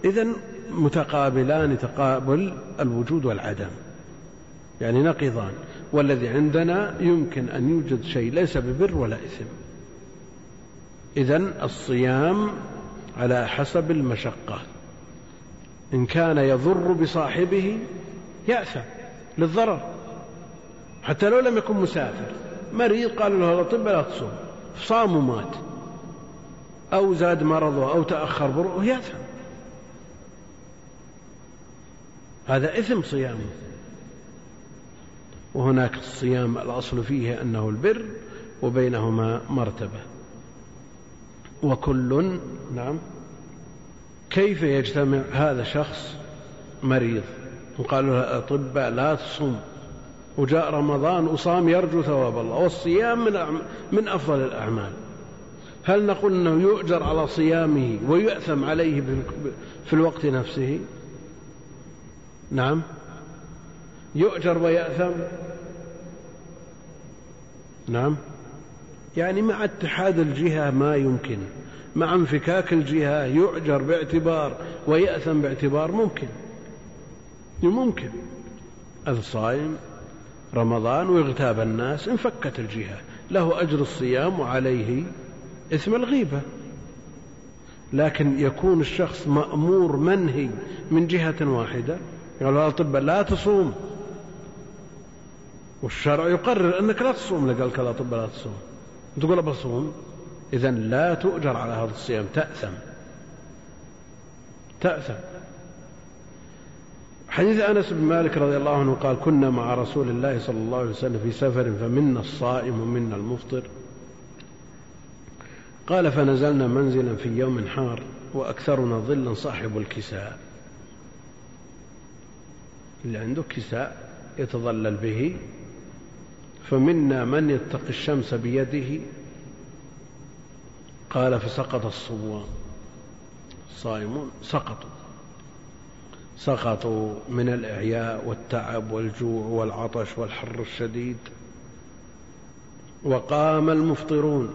إذا متقابلان تقابل الوجود والعدم يعني نقيضان والذي عندنا يمكن أن يوجد شيء ليس ببر ولا إثم. إذا الصيام على حسب المشقة إن كان يضر بصاحبه يأثم للضرر. حتى لو لم يكن مسافر مريض قالوا له الأطباء لا تصوم صام ومات أو زاد مرضه أو تأخر برؤه يأثم هذا إثم صيامه وهناك الصيام الأصل فيه أنه البر وبينهما مرتبة. وكل نعم كيف يجتمع هذا شخص مريض؟ وقالوا له الأطباء لا تصوم. وجاء رمضان وصام يرجو ثواب الله. والصيام من من أفضل الأعمال. هل نقول أنه يؤجر على صيامه ويؤثم عليه في الوقت نفسه؟ نعم. يؤجر ويأثم. نعم. يعني مع اتحاد الجهة ما يمكن. مع انفكاك الجهة يؤجر باعتبار ويأثم باعتبار ممكن. ممكن. الصائم رمضان ويغتاب الناس انفكت الجهة. له أجر الصيام وعليه إثم الغيبة. لكن يكون الشخص مأمور منهي من جهة واحدة قالوا الأطباء لا تصوم. والشرع يقرر أنك لا تصوم. لك الأطباء لا تصوم. تقول بصوم. إذا لا تؤجر على هذا الصيام. تأثم. تأثم. حديث أنس بن مالك رضي الله عنه قال كنا مع رسول الله صلى الله عليه وسلم في سفر فمنا الصائم ومنا المفطر. قال فنزلنا منزلا في يوم حار وأكثرنا ظلا صاحب الكساء. اللي عنده كساء يتظلل به فمنا من يتقي الشمس بيده؟ قال فسقط الصوام الصائمون سقطوا. سقطوا من الإعياء والتعب والجوع والعطش والحر الشديد. وقام المفطرون.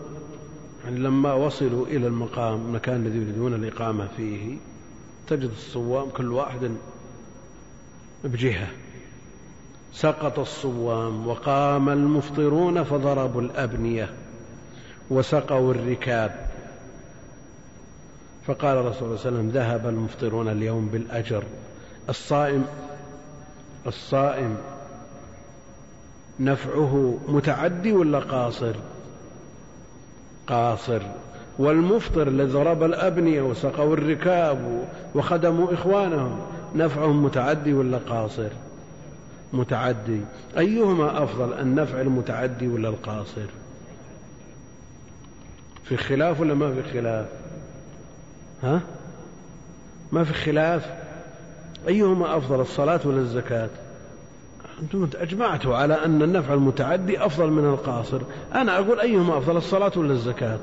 يعني لما وصلوا إلى المقام المكان الذي يريدون الإقامة فيه تجد الصوام كل واحد بجهة. سقط الصوام وقام المفطرون فضربوا الأبنية وسقوا الركاب. فقال الرسول صلى الله عليه وسلم ذهب المفطرون اليوم بالأجر. الصائم الصائم نفعه متعدي ولا قاصر؟ قاصر. والمفطر الذي ضرب الأبنية وسقوا الركاب وخدموا إخوانهم نفعهم متعدي ولا قاصر؟ متعدي. أيهما أفضل النفع المتعدي ولا القاصر؟ في خلاف ولا ما في خلاف؟ ها؟ ما في خلاف؟ أيهما أفضل الصلاة ولا الزكاة؟ أنتم أجمعتوا على أن النفع المتعدي أفضل من القاصر. أنا أقول أيهما أفضل الصلاة ولا الزكاة؟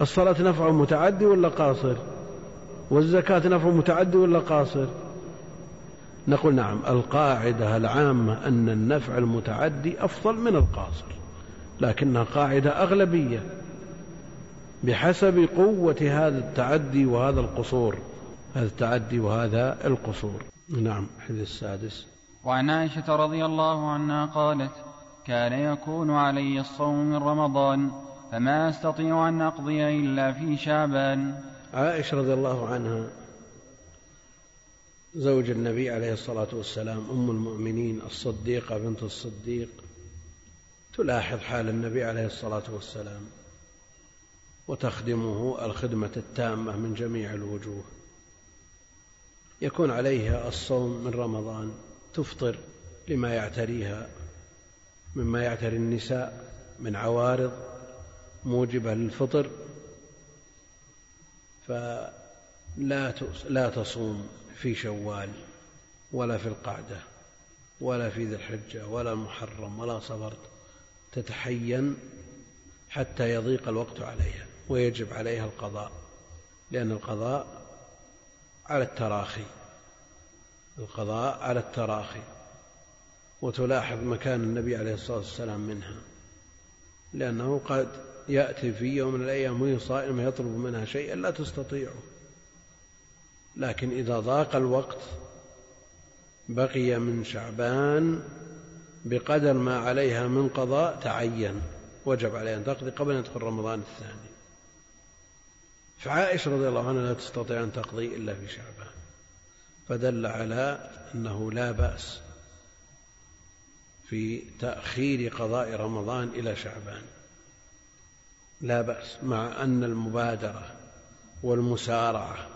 الصلاة نفع متعدي ولا قاصر؟ والزكاة نفع متعدي ولا قاصر؟ نقول نعم القاعدة العامة أن النفع المتعدي أفضل من القاصر لكنها قاعدة أغلبية بحسب قوة هذا التعدي وهذا القصور هذا التعدي وهذا القصور. نعم الحديث السادس. وعن عائشة رضي الله عنها قالت كان يكون علي الصوم من رمضان فما أستطيع أن أقضي إلا في شعبان. عائشة رضي الله عنها زوج النبي عليه الصلاة والسلام أم المؤمنين الصديقة بنت الصديق تلاحظ حال النبي عليه الصلاة والسلام وتخدمه الخدمة التامة من جميع الوجوه. يكون عليها الصوم من رمضان تفطر لما يعتريها مما يعتري النساء من عوارض موجبة للفطر فلا لا تصوم في شوال ولا في القعدة ولا في ذي الحجة ولا المحرم ولا صبرت تتحين حتى يضيق الوقت عليها ويجب عليها القضاء لأن القضاء على التراخي القضاء على التراخي وتلاحظ مكان النبي عليه الصلاة والسلام منها لأنه قد يأتي في يوم من الأيام وهي صائمة يطلب منها شيئا لا تستطيعه. لكن إذا ضاق الوقت بقي من شعبان بقدر ما عليها من قضاء تعين. وجب عليها أن تقضي قبل أن يدخل رمضان الثاني. فعائشة رضي الله عنها لا تستطيع أن تقضي إلا في شعبان. فدل على أنه لا بأس في تأخير قضاء رمضان إلى شعبان. لا بأس مع أن المبادرة والمسارعة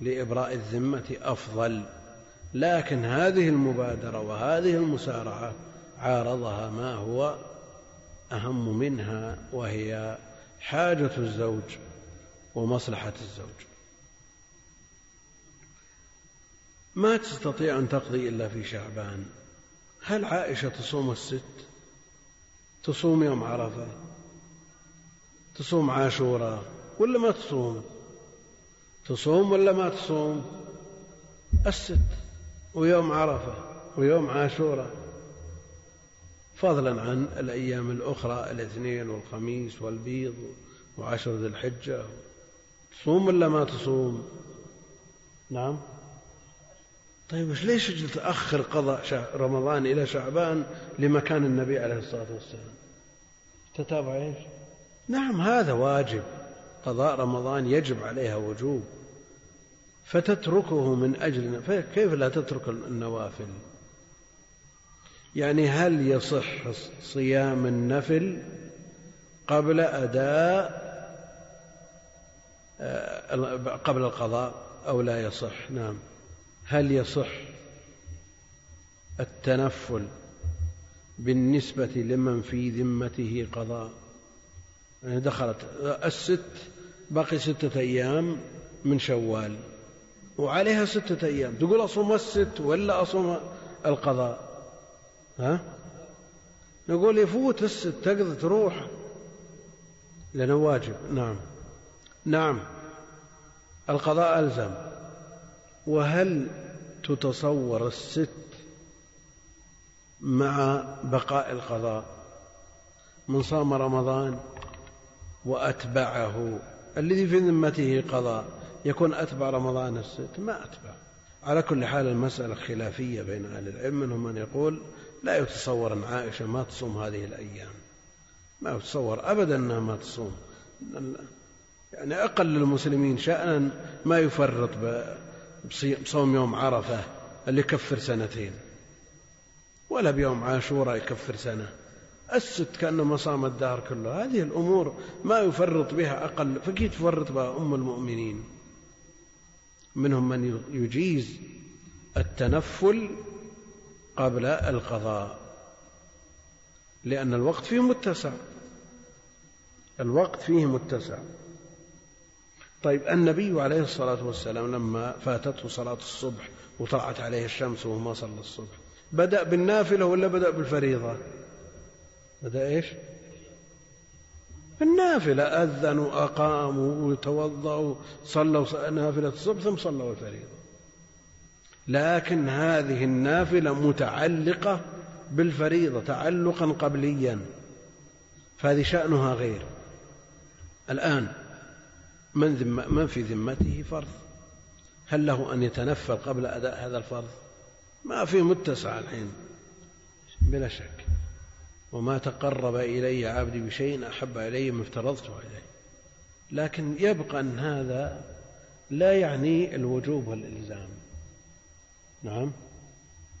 لإبراء الذمة أفضل لكن هذه المبادرة وهذه المسارعة عارضها ما هو أهم منها وهي حاجة الزوج ومصلحة الزوج. ما تستطيع أن تقضي إلا في شعبان. هل عائشة تصوم الست؟ تصوم يوم عرفة. تصوم عاشوراء ولا ما تصوم؟ تصوم ولا ما تصوم؟ الست ويوم عرفة ويوم عاشوراء فضلا عن الأيام الأخرى الاثنين والخميس والبيض وعشر ذي الحجة. تصوم ولا ما تصوم؟ نعم. طيب ليش تأخر قضاء رمضان إلى شعبان لمكان النبي عليه الصلاة والسلام؟ تتابع إيش؟ نعم هذا واجب. قضاء رمضان يجب عليها وجوب. فتتركه من أجل كيف لا تترك النوافل؟ يعني هل يصح صيام النفل قبل أداء آه، قبل القضاء أو لا يصح؟ نعم. هل يصح التنفل بالنسبة لمن في ذمته قضاء؟ دخلت. الست بقي ستة أيام من شوال وعليها ستة أيام. تقول أصوم الست ولا أصوم القضاء؟ ها؟ نقول يفوت الست تقدر تروح. لأنه واجب. نعم. نعم. القضاء ألزم. وهل تتصور الست مع بقاء القضاء من صام رمضان؟ وأتبعه. الذي في ذمته قضاء يكون أتبع رمضان الست. ما أتبع. على كل حال المسألة خلافية بين أهل العلم. منهم من يقول لا يتصور أن عائشة ما تصوم هذه الأيام. ما يتصور أبدا أنها ما تصوم. يعني أقل المسلمين شأنا ما يفرط بصوم يوم عرفة اللي يكفر سنتين. ولا بيوم عاشوراء يكفر سنة. الست كأنما صام الدهر كله. هذه الأمور ما يفرط بها أقل فكيف تفرط بها أم المؤمنين؟ منهم من يجيز التنفل قبل القضاء لأن الوقت فيه متسع. الوقت فيه متسع. طيب النبي عليه الصلاة والسلام لما فاتته صلاة الصبح وطلعت عليه الشمس وهو ما صلى الصبح بدأ بالنافلة ولا بدأ بالفريضة؟ بدأ إيش؟ النافلة أذنوا أقاموا وتوضأوا صلوا نافلة الصبح ثم صلوا الفريضة لكن هذه النافلة متعلقة بالفريضة تعلقا قبليا. فهذه شأنها غير. الآن من, ذم من في ذمته فرض؟ هل له أن يتنفل قبل أداء هذا الفرض؟ ما في متسع الحين بلا شك. وما تقرب إلي عبدي بشيء أحب إلي ما افترضته عليه. لكن يبقى أن هذا لا يعني الوجوب والإلزام. نعم؟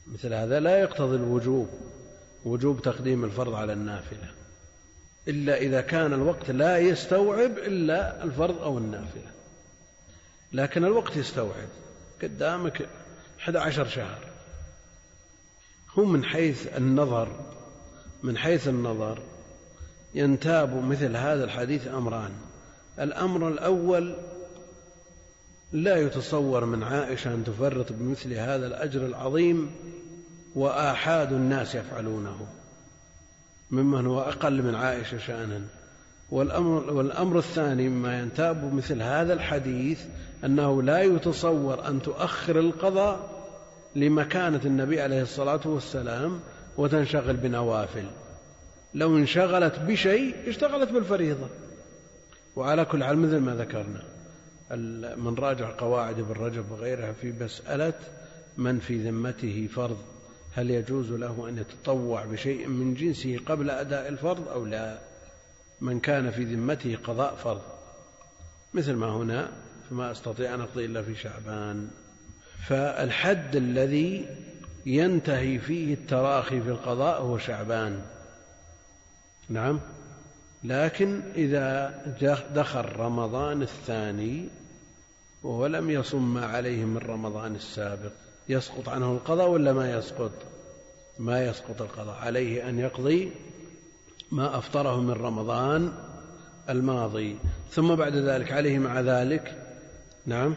مثل هذا لا يقتضي الوجوب وجوب تقديم الفرض على النافلة. إلا إذا كان الوقت لا يستوعب إلا الفرض أو النافلة. لكن الوقت يستوعب. قدامك 11 شهر. هو من حيث النظر من حيث النظر ينتاب مثل هذا الحديث أمران. الأمر الأول لا يتصور من عائشة أن تفرط بمثل هذا الأجر العظيم وآحاد الناس يفعلونه ممن هو أقل من عائشة شأنا. والأمر, والأمر الثاني مما ينتاب مثل هذا الحديث أنه لا يتصور أن تؤخر القضاء لمكانة النبي عليه الصلاة والسلام وتنشغل بنوافل. لو انشغلت بشيء اشتغلت بالفريضة. وعلى كل حال مثل ما ذكرنا من راجع قواعد ابن رجب وغيرها في مسألة من في ذمته فرض هل يجوز له أن يتطوع بشيء من جنسه قبل أداء الفرض أو لا؟ من كان في ذمته قضاء فرض. مثل ما هنا فما أستطيع أن أقضي إلا في شعبان. فالحد الذي ينتهي فيه التراخي في القضاء هو شعبان. نعم. لكن إذا دخل رمضان الثاني ولم يصم ما عليه من رمضان السابق يسقط عنه القضاء ولا ما يسقط؟ ما يسقط القضاء. عليه أن يقضي ما أفطره من رمضان الماضي. ثم بعد ذلك عليه مع ذلك نعم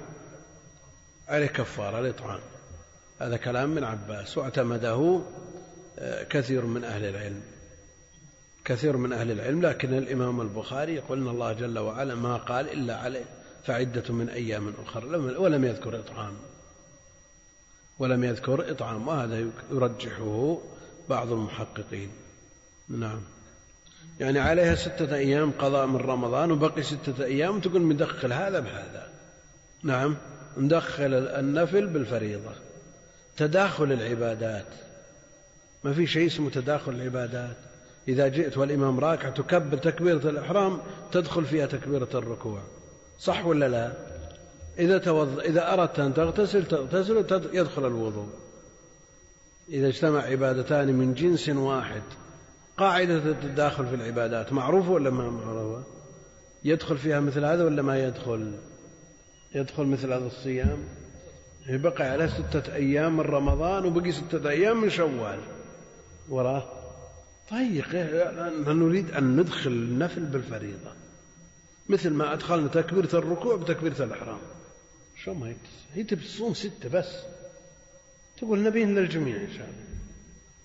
عليه كفارة الإطعام هذا كلام من عباس واعتمده آه، كثير من أهل العلم. كثير من أهل العلم لكن الإمام البخاري يقول إن الله جل وعلا ما قال إلا عليه فعدة من أيام أخرى ولم يذكر إطعام. ولم يذكر إطعام وهذا يرجحه بعض المحققين. نعم. يعني عليها ستة أيام قضاء من رمضان وبقي ستة أيام تقول مدخل هذا بهذا. نعم. ندخل النفل بالفريضة. تداخل العبادات. ما في شيء اسمه تداخل العبادات. إذا جئت والإمام راكع تكبر تكبيرة الإحرام تدخل فيها تكبيرة الركوع. صح ولا لا؟ إذا توض... إذا أردت أن تغتسل تغتسل يدخل الوضوء. إذا اجتمع عبادتان من جنس واحد قاعدة التداخل في العبادات معروفة ولا ما معروفة يدخل فيها مثل هذا ولا ما يدخل؟ يدخل مثل هذا الصيام؟ بقي على ستة أيام من رمضان وبقي ستة أيام من شوال. وراه طيب نريد أن ندخل النفل بالفريضة. مثل ما أدخلنا تكبيرة الركوع بتكبيرة الإحرام. شو ما هي؟ تصوم ستة بس. تقول نبين للجميع إن شاء الله.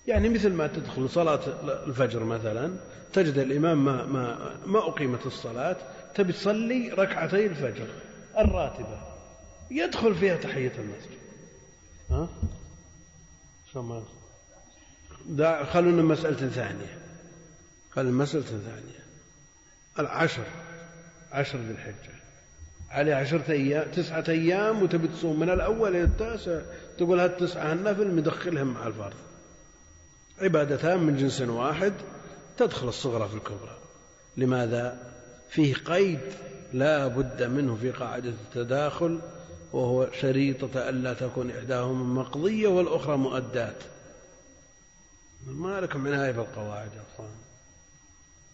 يعني مثل ما تدخل صلاة الفجر مثلا تجد الإمام ما, ما, ما أقيمت الصلاة تبي تصلي ركعتي الفجر الراتبة. يدخل فيها تحية المسجد ها؟ ما خلونا مسألة ثانية. خلونا مسألة ثانية. العشر. عشر ذي الحجة. عليه عشرة أيام تسعة أيام وتبي تصوم. من الأول إلى التاسع تقول هالتسعة النفل مدخلهم مع الفرض. عبادتان من جنس واحد تدخل الصغرى في الكبرى. لماذا؟ فيه قيد لا بد منه في قاعدة التداخل وهو شريطة ألا تكون إحداهما مقضية والأخرى مؤدات ما لكم عناية بالقواعد يا أخوان.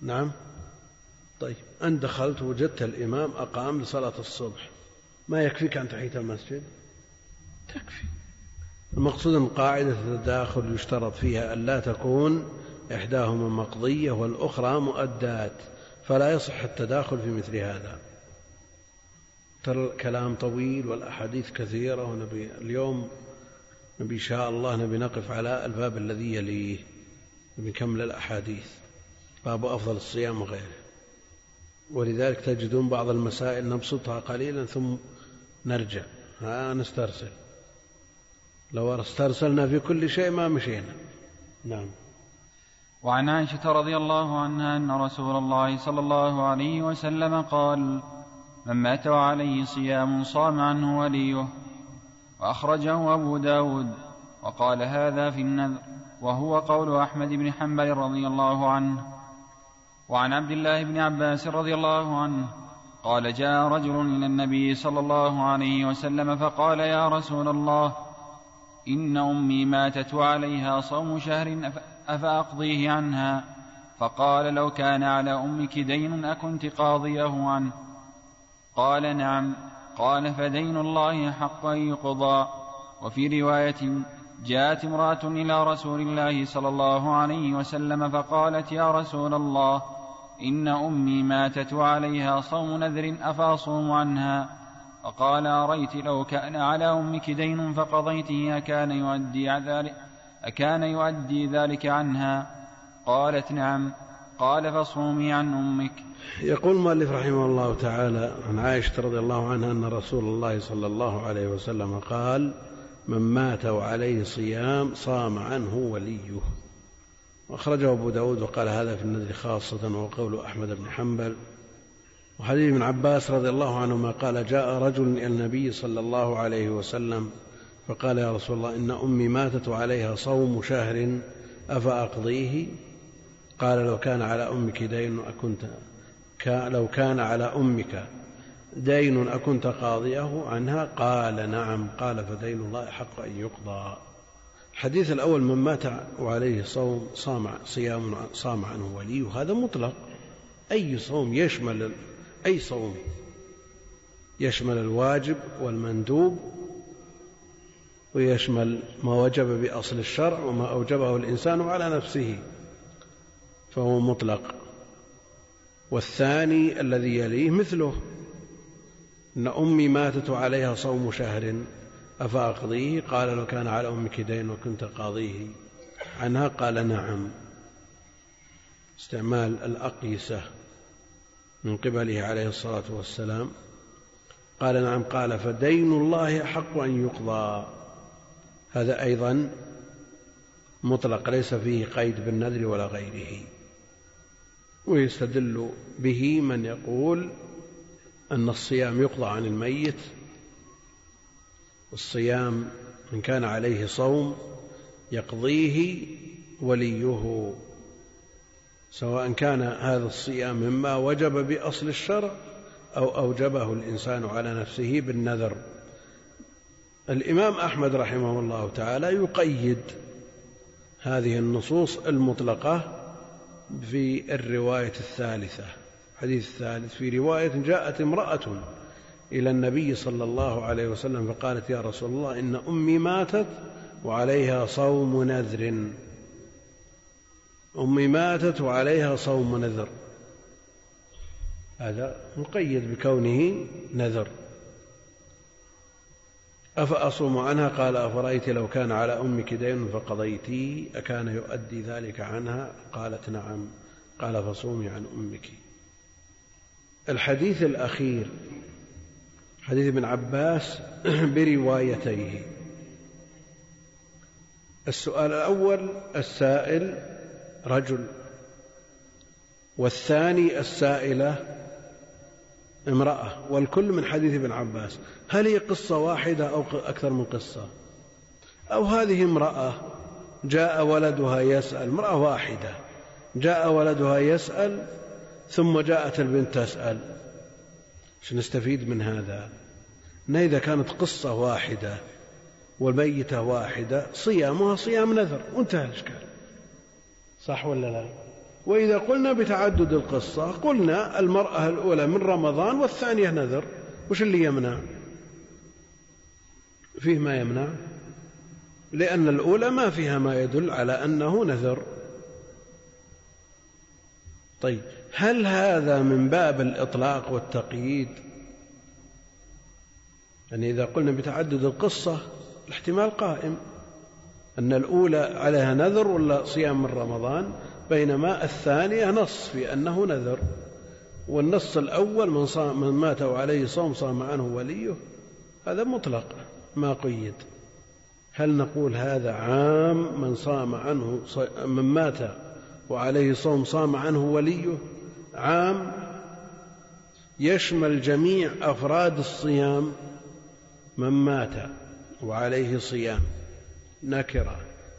نعم. طيب أنت دخلت وجدت الإمام أقام لصلاة الصبح. ما يكفيك عن تحية المسجد؟ تكفي. المقصود أن قاعدة التداخل يشترط فيها أن لا تكون إحداهما مقضية والأخرى مؤدات فلا يصح التداخل في مثل هذا. ترى الكلام طويل والأحاديث كثيرة ونبي اليوم نبي إن شاء الله نبي نقف على الباب الذي يليه نكمل الأحاديث. باب أفضل الصيام وغيره. ولذلك تجدون بعض المسائل نبسطها قليلا ثم نرجع. ها نسترسل. لو استرسلنا في كل شيء ما مشينا. نعم. وعن عائشة رضي الله عنها أن رسول الله صلى الله عليه وسلم قال من مات وعليه صيام صام عنه وليه. وأخرجه أبو داود وقال هذا في النذر وهو قول أحمد بن حنبل رضي الله عنه. وعن عبد الله بن عباس رضي الله عنه قال جاء رجل إلى النبي صلى الله عليه وسلم فقال يا رسول الله إن أمي ماتت وعليها صوم شهر أفأقضيه عنها؟ فقال لو كان على أمك دين أكنت قاضيه عنه. قال نعم قال فدين الله حق أن يقضى. وفي رواية جاءت امرأة إلى رسول الله صلى الله عليه وسلم فقالت يا رسول الله إن أمي ماتت وعليها صوم نذر أفأصوم عنها؟ فقال أريت لو كان على أمك دين فقضيته أكان يؤدي ذلك أكان يؤدي ذلك عنها؟ قالت نعم قال فصومي عن أمك. يقول المؤلف رحمه الله تعالى عن عائشة رضي الله عنها أن رسول الله صلى الله عليه وسلم قال من مات وعليه صيام صام عنه وليه. وأخرجه أبو داود وقال هذا في النذر خاصة وقول أحمد بن حنبل. وحديث ابن عباس رضي الله عنهما قال جاء رجل إلى النبي صلى الله عليه وسلم فقال يا رسول الله إن أمي ماتت وعليها صوم شهر أفأقضيه؟ قال لو كان على أمك دين أكنت لو كان على أمك دين أكنت قاضيه عنها قال نعم قال فدين الله حق أن يقضى. الحديث الأول من مات وعليه صوم صام صيام صام عنه وليه هذا مطلق. أي صوم يشمل أي صوم يشمل الواجب والمندوب ويشمل ما وجب بأصل الشرع وما أوجبه الإنسان على نفسه فهو مطلق. والثاني الذي يليه مثله. إن أمي ماتت عليها صوم شهر أفأقضيه؟ قال لو كان على أمك دين وكنت قاضيه. عنها؟ قال نعم. استعمال الأقيسة من قبله عليه الصلاة والسلام. قال نعم. قال فدين الله حق أن يقضى. هذا أيضا مطلق ليس فيه قيد بالنذر ولا غيره. ويستدل به من يقول أن الصيام يقضى عن الميت والصيام من كان عليه صوم يقضيه وليه. سواء كان هذا الصيام مما وجب بأصل الشرع أو أوجبه الإنسان على نفسه بالنذر. الإمام أحمد رحمه الله تعالى يقيد هذه النصوص المطلقة في الرواية الثالثة. الحديث الثالث. في رواية جاءت امرأة إلى النبي صلى الله عليه وسلم فقالت يا رسول الله إن أمي ماتت وعليها صوم نذر. أمي ماتت وعليها صوم نذر. هذا مقيد بكونه نذر. أفأصوم عنها؟ قال أفرأيت لو كان على أمك دين فقضيتي أكان يؤدي ذلك عنها؟ قالت نعم. قال فصومي عن أمك. الحديث الأخير حديث ابن عباس بروايتيه. السؤال الأول السائل رجل والثاني السائلة امرأة والكل من حديث ابن عباس. هل هي قصة واحدة أو أكثر من قصة؟ أو هذه امرأة جاء ولدها يسأل امرأة واحدة جاء ولدها يسأل ثم جاءت البنت تسأل. إيش نستفيد من هذا؟ أن إذا كانت قصة واحدة والميتة واحدة صيامها صيام نذر. وانتهى الإشكال. صح ولا لا؟ وإذا قلنا بتعدد القصة قلنا المرأة الأولى من رمضان والثانية نذر. وش اللي يمنع؟ فيه ما يمنع؟ لأن الأولى ما فيها ما يدل على أنه نذر. طيب هل هذا من باب الإطلاق والتقييد؟ يعني إذا قلنا بتعدد القصة الاحتمال قائم. أن الأولى عليها نذر ولا صيام من رمضان؟ بينما الثانية نص في أنه نذر والنص الأول من, صام من مات وعليه صوم صام عنه وليه هذا مطلق ما قيد. هل نقول هذا عام من صام عنه من مات وعليه صوم صام عنه وليه؟ عام. يشمل جميع أفراد الصيام من مات وعليه صيام نكرة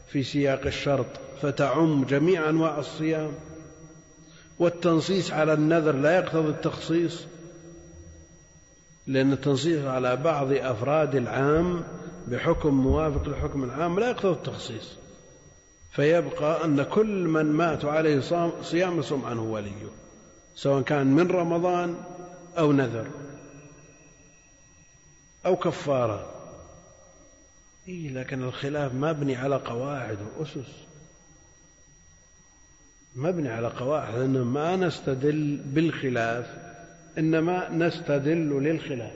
في سياق الشرط. فتعم جميع أنواع الصيام والتنصيص على النذر لا يقتضي التخصيص لأن التنصيص على بعض أفراد العام بحكم موافق لحكم العام لا يقتضي التخصيص. فيبقى أن كل من مات عليه صيام يصوم عنه وليه سواء كان من رمضان أو نذر أو كفارة. إيه لكن الخلاف مبني على قواعد وأسس. مبني على قواعد لأن ما نستدل بالخلاف إنما نستدل للخلاف.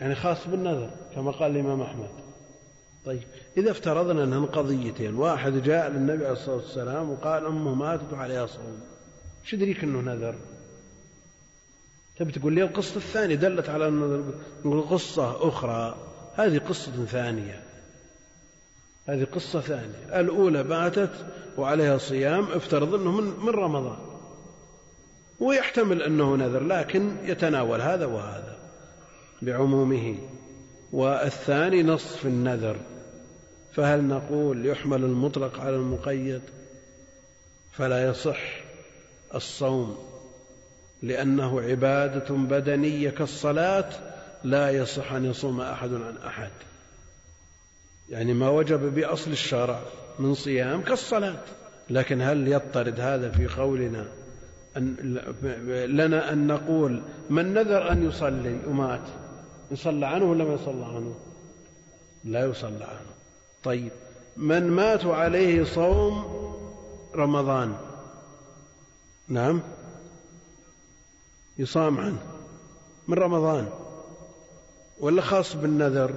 يعني خاص بالنذر كما قال الإمام أحمد. طيب إذا افترضنا أنهن قضيتين واحد جاء للنبي عليه الصلاة والسلام وقال أمه ماتت وعليها صوم. شو يدريك أنه نذر؟ تبي تقول لي القصة الثانية؟ دلت على نقول قصة أخرى. هذه قصة ثانية. هذه قصة ثانية. الأولى ماتت وعليها صيام افترض أنه من, من رمضان. ويحتمل أنه نذر لكن يتناول هذا وهذا بعمومه. والثاني نصف النذر. فهل نقول يحمل المطلق على المقيد؟ فلا يصح الصوم لأنه عبادة بدنية كالصلاة لا يصح أن يصوم أحد عن أحد. يعني ما وجب بأصل الشرع من صيام كالصلاة. لكن هل يضطرد هذا في قولنا أن لنا أن نقول من نذر أن يصلي ومات يصلى عنه ولا ما يصلى عنه؟ لا يصلى عنه. طيب من مات عليه صوم رمضان نعم يصام عنه من رمضان ولا خاص بالنذر؟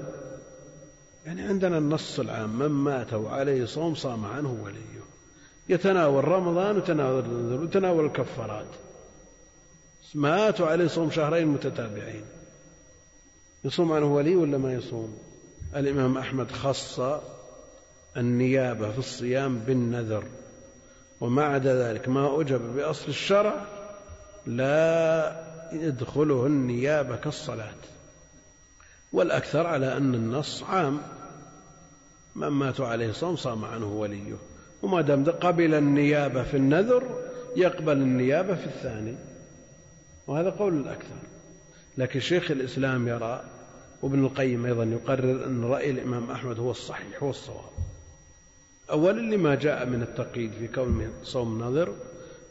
يعني عندنا النص العام من مات وعليه صوم صام عنه وليه. يتناول رمضان وتناول وتناول الكفارات. مات وعليه صوم شهرين متتابعين. يصوم عنه ولي ولا ما يصوم؟ الإمام أحمد خص النيابة في الصيام بالنذر. وما عدا ذلك ما أوجب بأصل الشرع لا يدخله النيابة كالصلاة. والأكثر على أن النص عام. من مات عليه صوم صام عنه وليه. وما دام قبل النيابة في النذر يقبل النيابة في الثاني. وهذا قول الأكثر. لكن شيخ الإسلام يرى وابن القيم أيضا يقرر أن رأي الإمام أحمد هو الصحيح هو الصواب. أولا لما جاء من التقييد في كون صوم نذر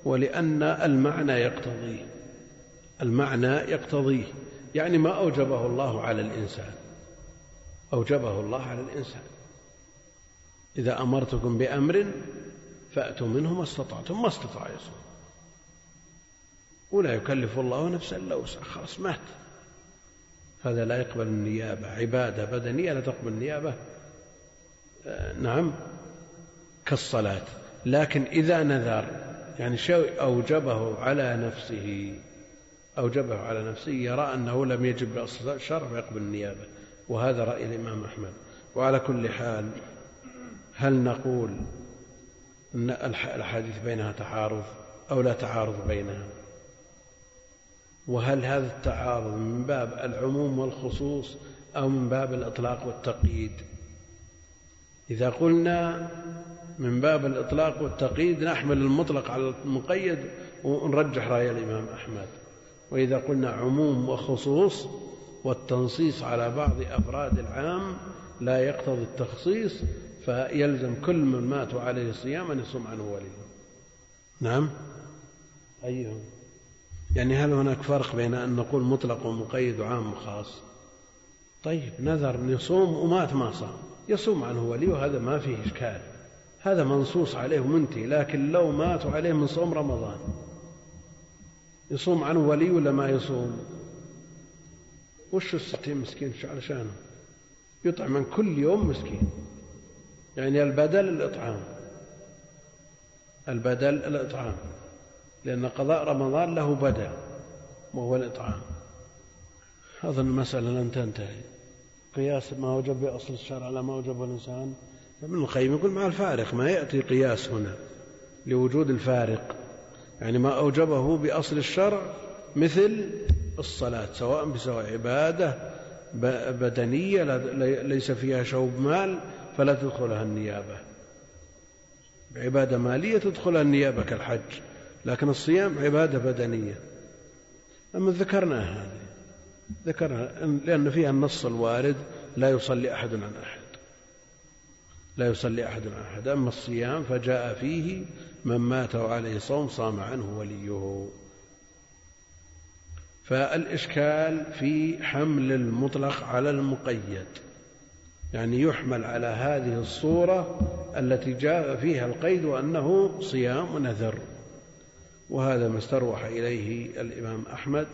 ولأن المعنى يقتضيه. المعنى يقتضيه. يعني ما أوجبه الله على الإنسان. أوجبه الله على الإنسان. إذا أمرتكم بأمر فأتوا منه ما استطعتم ما استطاع يصوم ولا يكلف الله نفسا إلا وسعها. خلاص مات. هذا لا يقبل النيابة. عبادة بدنية لا تقبل النيابة. آه، نعم. كالصلاة. لكن إذا نذر يعني شيء أوجبه على نفسه أوجبه على نفسه يرى أنه لم يجب بأصل الشرع فيقبل النيابة. وهذا رأي الإمام أحمد. وعلى كل حال هل نقول أن الأحاديث بينها تعارض أو لا تعارض بينها؟ وهل هذا التعارض من باب العموم والخصوص أو من باب الإطلاق والتقييد؟ إذا قلنا من باب الإطلاق والتقييد نحمل المطلق على المقيد ونرجح رأي الإمام أحمد. وإذا قلنا عموم وخصوص والتنصيص على بعض أفراد العام لا يقتضي التخصيص فيلزم كل من مات عليه الصيام أن يصوم عنه وليه. نعم؟ أيهم يعني هل هناك فرق بين أن نقول مطلق ومقيد وعام وخاص؟ طيب نذر أن يصوم ومات ما صام. يصوم عنه ولي وهذا ما فيه إشكال. هذا منصوص عليه ومنتهي لكن لو ماتوا عليه من صوم رمضان. يصوم عنه ولي ولا ما يصوم؟ وش الستين مسكين؟ علشانه يطعم من كل يوم مسكين. يعني البدل الإطعام. البدل الإطعام. لأن قضاء رمضان له بدل وهو الإطعام. أظن المسألة لن تنتهي. قياس ما وجب بأصل الشرع على ما وجب الإنسان. ابن القيم يقول مع الفارق ما يأتي قياس هنا لوجود الفارق؟ يعني ما أوجبه بأصل الشرع مثل الصلاة سواء بسواء عبادة بدنية ليس فيها شوب مال فلا تدخلها النيابة. عبادة مالية تدخلها النيابة كالحج لكن الصيام عبادة بدنية. أما ذكرنا هذه ذكرنا لأن فيها النص الوارد لا يصلي أحد عن أحد. لا يصلي أحد عن أحد. أما الصيام فجاء فيه من مات وعليه صوم صام عنه وليه. فالإشكال في حمل المطلق على المقيد. يعني يحمل على هذه الصورة التي جاء فيها القيد وأنه صيام ونذر وهذا ما استروح إليه الإمام أحمد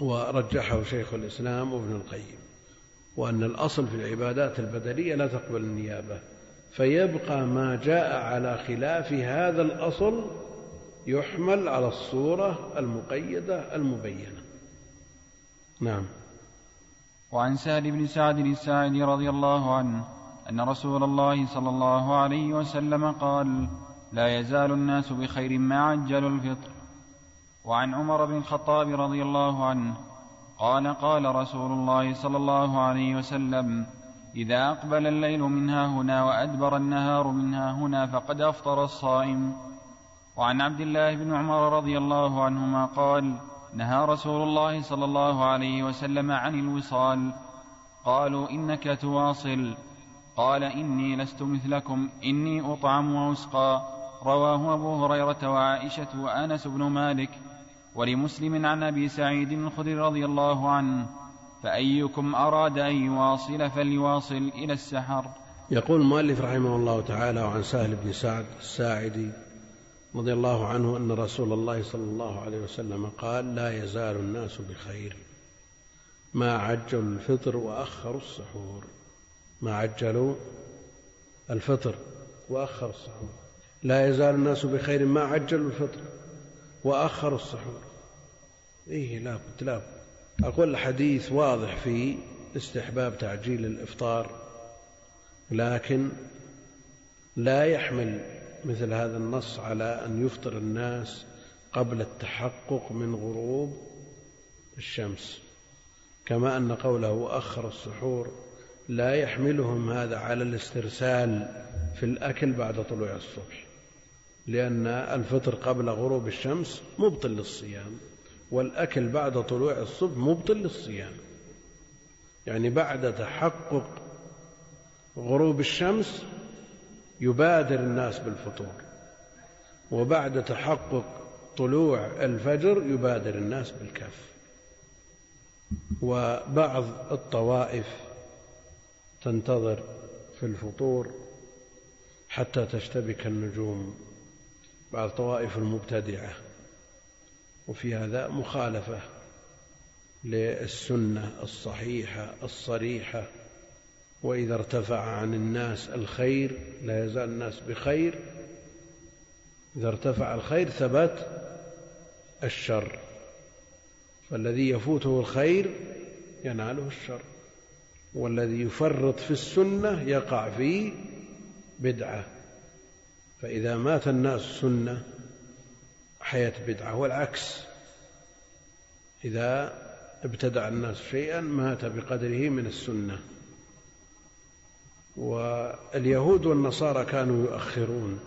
ورجحه شيخ الإسلام وابن القيم وأن الأصل في العبادات البدنية لا تقبل النيابة فيبقى ما جاء على خلاف هذا الأصل يحمل على الصورة المقيدة المبينة. نعم. وعن سهل بن سعد الساعدي رضي الله عنه أن رسول الله صلى الله عليه وسلم قال لا يزال الناس بخير ما عجلوا الفطر. وعن عمر بن الخطاب رضي الله عنه قال قال رسول الله صلى الله عليه وسلم إذا أقبل الليل منها هنا وأدبر النهار منها هنا فقد أفطر الصائم. وعن عبد الله بن عمر رضي الله عنهما قال نهى رسول الله صلى الله عليه وسلم عن الوصال. قالوا إنك تواصل. قال إني لست مثلكم إني أطعم وأسقى. رواه أبو هريرة وعائشة وأنس بن مالك. ولمسلم عن أبي سعيد الخدري رضي الله عنه. فأيكم أراد أن يواصل فليواصل إلى السحر. يقول المؤلف رحمه الله تعالى وعن سهل بن سعد الساعدي رضي الله عنه أن رسول الله صلى الله عليه وسلم قال لا يزال الناس بخير. ما عجلوا الفطر وأخروا السحور. ما عجلوا الفطر وأخروا السحور. لا يزال الناس بخير ما عجلوا الفطر وأخروا السحور. إيه لا بد لا بد. أقول الحديث واضح في استحباب تعجيل الإفطار لكن لا يحمل مثل هذا النص على أن يفطر الناس قبل التحقق من غروب الشمس. كما أن قوله أخر السحور لا يحملهم هذا على الاسترسال في الأكل بعد طلوع الصبح لأن الفطر قبل غروب الشمس مبطل للصيام والأكل بعد طلوع الصبح مبطل للصيام. يعني بعد تحقق غروب الشمس يبادر الناس بالفطور. وبعد تحقق طلوع الفجر يبادر الناس بالكف وبعض الطوائف تنتظر في الفطور حتى تشتبك النجوم. بعض طوائف المبتدعة. وفي هذا مخالفة للسنة الصحيحة الصريحة وإذا ارتفع عن الناس الخير لا يزال الناس بخير إذا ارتفع الخير ثبت الشر. فالذي يفوته الخير يناله الشر والذي يفرط في السنة يقع في بدعة. فإذا مات الناس سنة حياة بدعة والعكس. إذا ابتدع الناس شيئا مات بقدره من السنة. واليهود والنصارى كانوا يؤخرون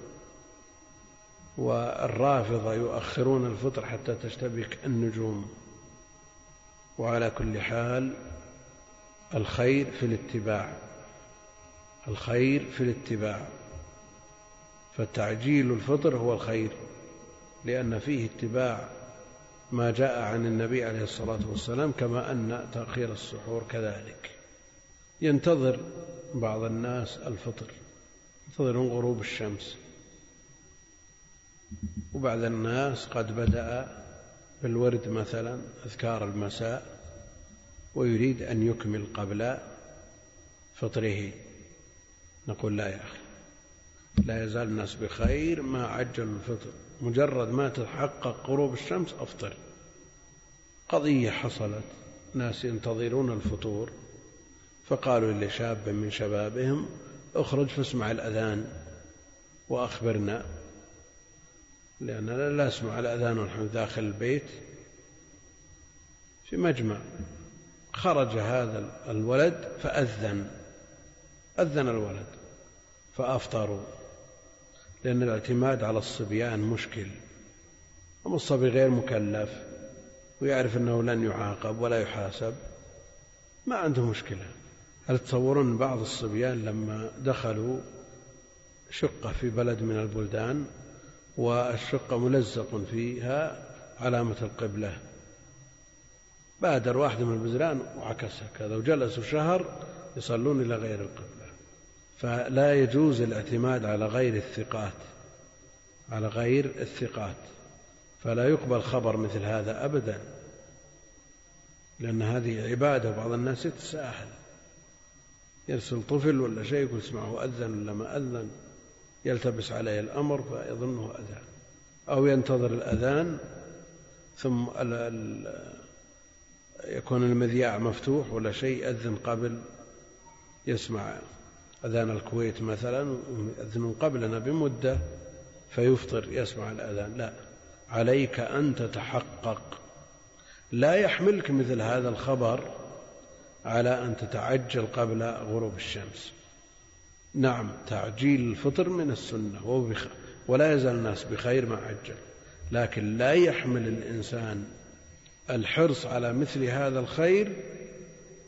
والرافضة يؤخرون الفطر حتى تشتبك النجوم. وعلى كل حال الخير في الاتباع الخير في الاتباع. فتعجيل الفطر هو الخير لأن فيه اتباع ما جاء عن النبي عليه الصلاة والسلام كما أن تأخير السحور كذلك. ينتظر بعض الناس الفطر ينتظرون غروب الشمس. وبعض الناس قد بدأ بالورد مثلا أذكار المساء ويريد أن يكمل قبل فطره. نقول لا يا أخي لا يزال الناس بخير ما عجلوا الفطر. مجرد ما تحقق غروب الشمس أفطر. قضية حصلت ناس ينتظرون الفطور. فقالوا لشاب من شبابهم اخرج فاسمع الأذان وأخبرنا لأننا لا نسمع الأذان ونحن داخل البيت. في مجمع خرج هذا الولد فأذن أذن الولد فأفطروا لأن الاعتماد على الصبيان مشكل أما الصبي غير مكلف ويعرف أنه لن يعاقب ولا يحاسب ما عنده مشكلة. هل تصورون بعض الصبيان لما دخلوا شقة في بلد من البلدان والشقة ملزق فيها علامة القبلة؟ بادر واحد من البزران وعكسها كذا وجلسوا شهر يصلون إلى غير القبلة. فلا يجوز الاعتماد على غير الثقات على غير الثقات. فلا يقبل خبر مثل هذا أبدا لأن هذه عبادة وبعض الناس يتساهل يرسل طفل ولا شيء يقول اسمعه أذن ولا ما أذن يلتبس عليه الأمر فيظنه أذان. أو ينتظر الأذان ثم يكون المذياع مفتوح ولا شيء يأذن قبل يسمع أذان الكويت مثلا يأذنون قبلنا بمدة فيفطر يسمع الأذان. لا عليك أن تتحقق. لا يحملك مثل هذا الخبر على أن تتعجل قبل غروب الشمس. نعم تعجيل الفطر من السنة ولا يزال الناس بخير ما عجل. لكن لا يحمل الإنسان الحرص على مثل هذا الخير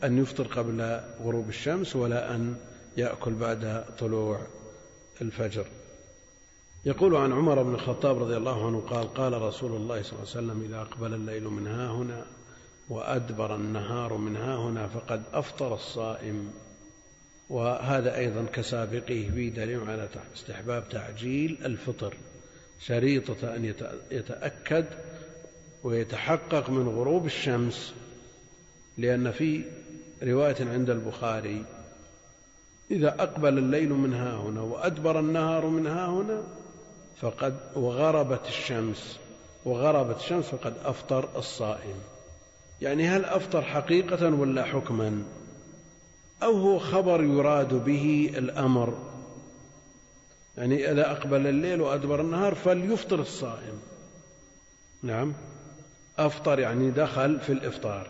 أن يفطر قبل غروب الشمس ولا أن يأكل بعد طلوع الفجر. يقول عن عمر بن الخطاب رضي الله عنه قال قال رسول الله صلى الله عليه وسلم إذا أقبل الليل من ها هنا وأدبر النهار من ها هنا فقد أفطر الصائم. وهذا أيضا كسابقه في دليل على استحباب تعجيل الفطر شريطة أن يتأكد ويتحقق من غروب الشمس لأن في رواية عند البخاري إذا أقبل الليل من ها هنا وأدبر النهار من ها هنا فقد وغربت الشمس وغربت الشمس فقد أفطر الصائم. يعني هل أفطر حقيقة ولا حكما؟ أو هو خبر يراد به الأمر؟ يعني إذا أقبل الليل وأدبر النهار فليفطر الصائم. نعم. أفطر يعني دخل في الإفطار.